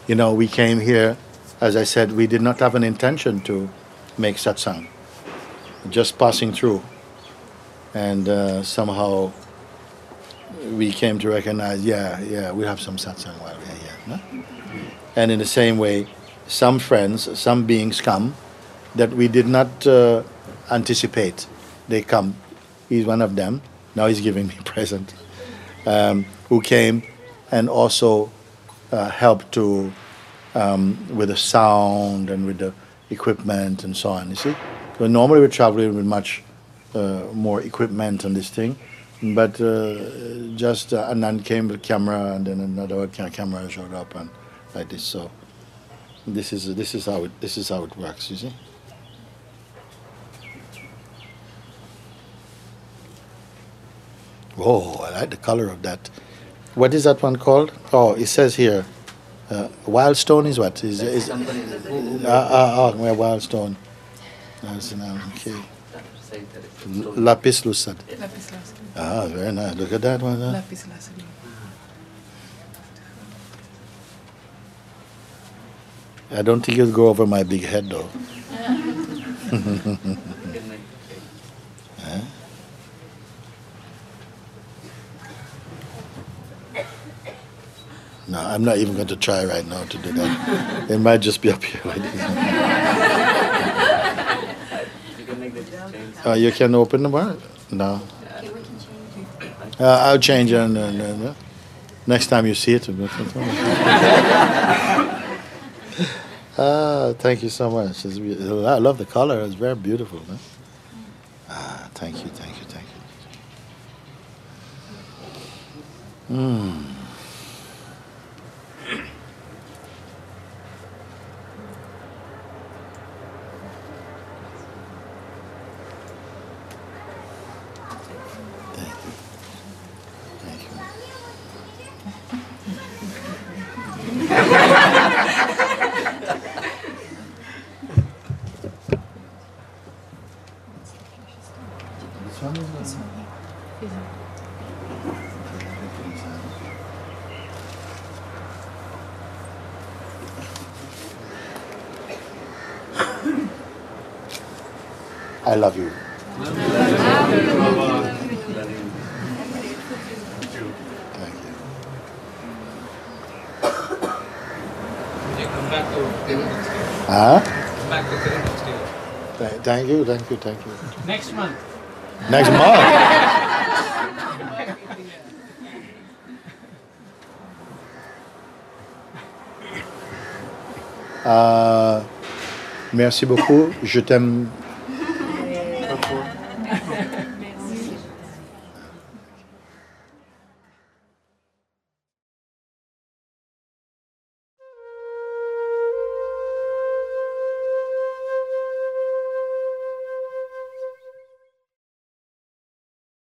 you know, we came here. As I said, we did not have an intention to make satsang, just passing through, and uh, somehow we came to recognize, yeah, yeah, we have some satsang while we're here. No? And in the same way, some friends, some beings come that we did not uh, anticipate. They come. He's one of them. Now he's giving me a present. Um, who came and also uh, helped to um, with the sound and with the equipment and so on. You see, so normally we travel with much uh, more equipment on this thing, but uh, just uh, Anand came with camera and then another ca- camera showed up and like this. So this is this is how it this is how it works. You see. Oh, I like the color of that. What is that one called? Oh, it says here, uh, wild stone is what? Is is ah ah ah, where wild stone? That's an okay. Lapis lucid. Lapis lazuli. Ah, very nice. Look at that one. huh? Lapis lazuli. I don't think it'll go over my big head though. Huh? No, I'm not even going to try right now to do that. It might just be up here. like this. Uh, you can open the one? No. Uh, I'll change it. and, and, and, next time you see it. ah, thank you so much. I love the color. It's very beautiful. Man. Ah, thank you, thank you, thank you. Mm. You, thank you, thank you. Next month. Next month? Euh, merci beaucoup. Je t'aime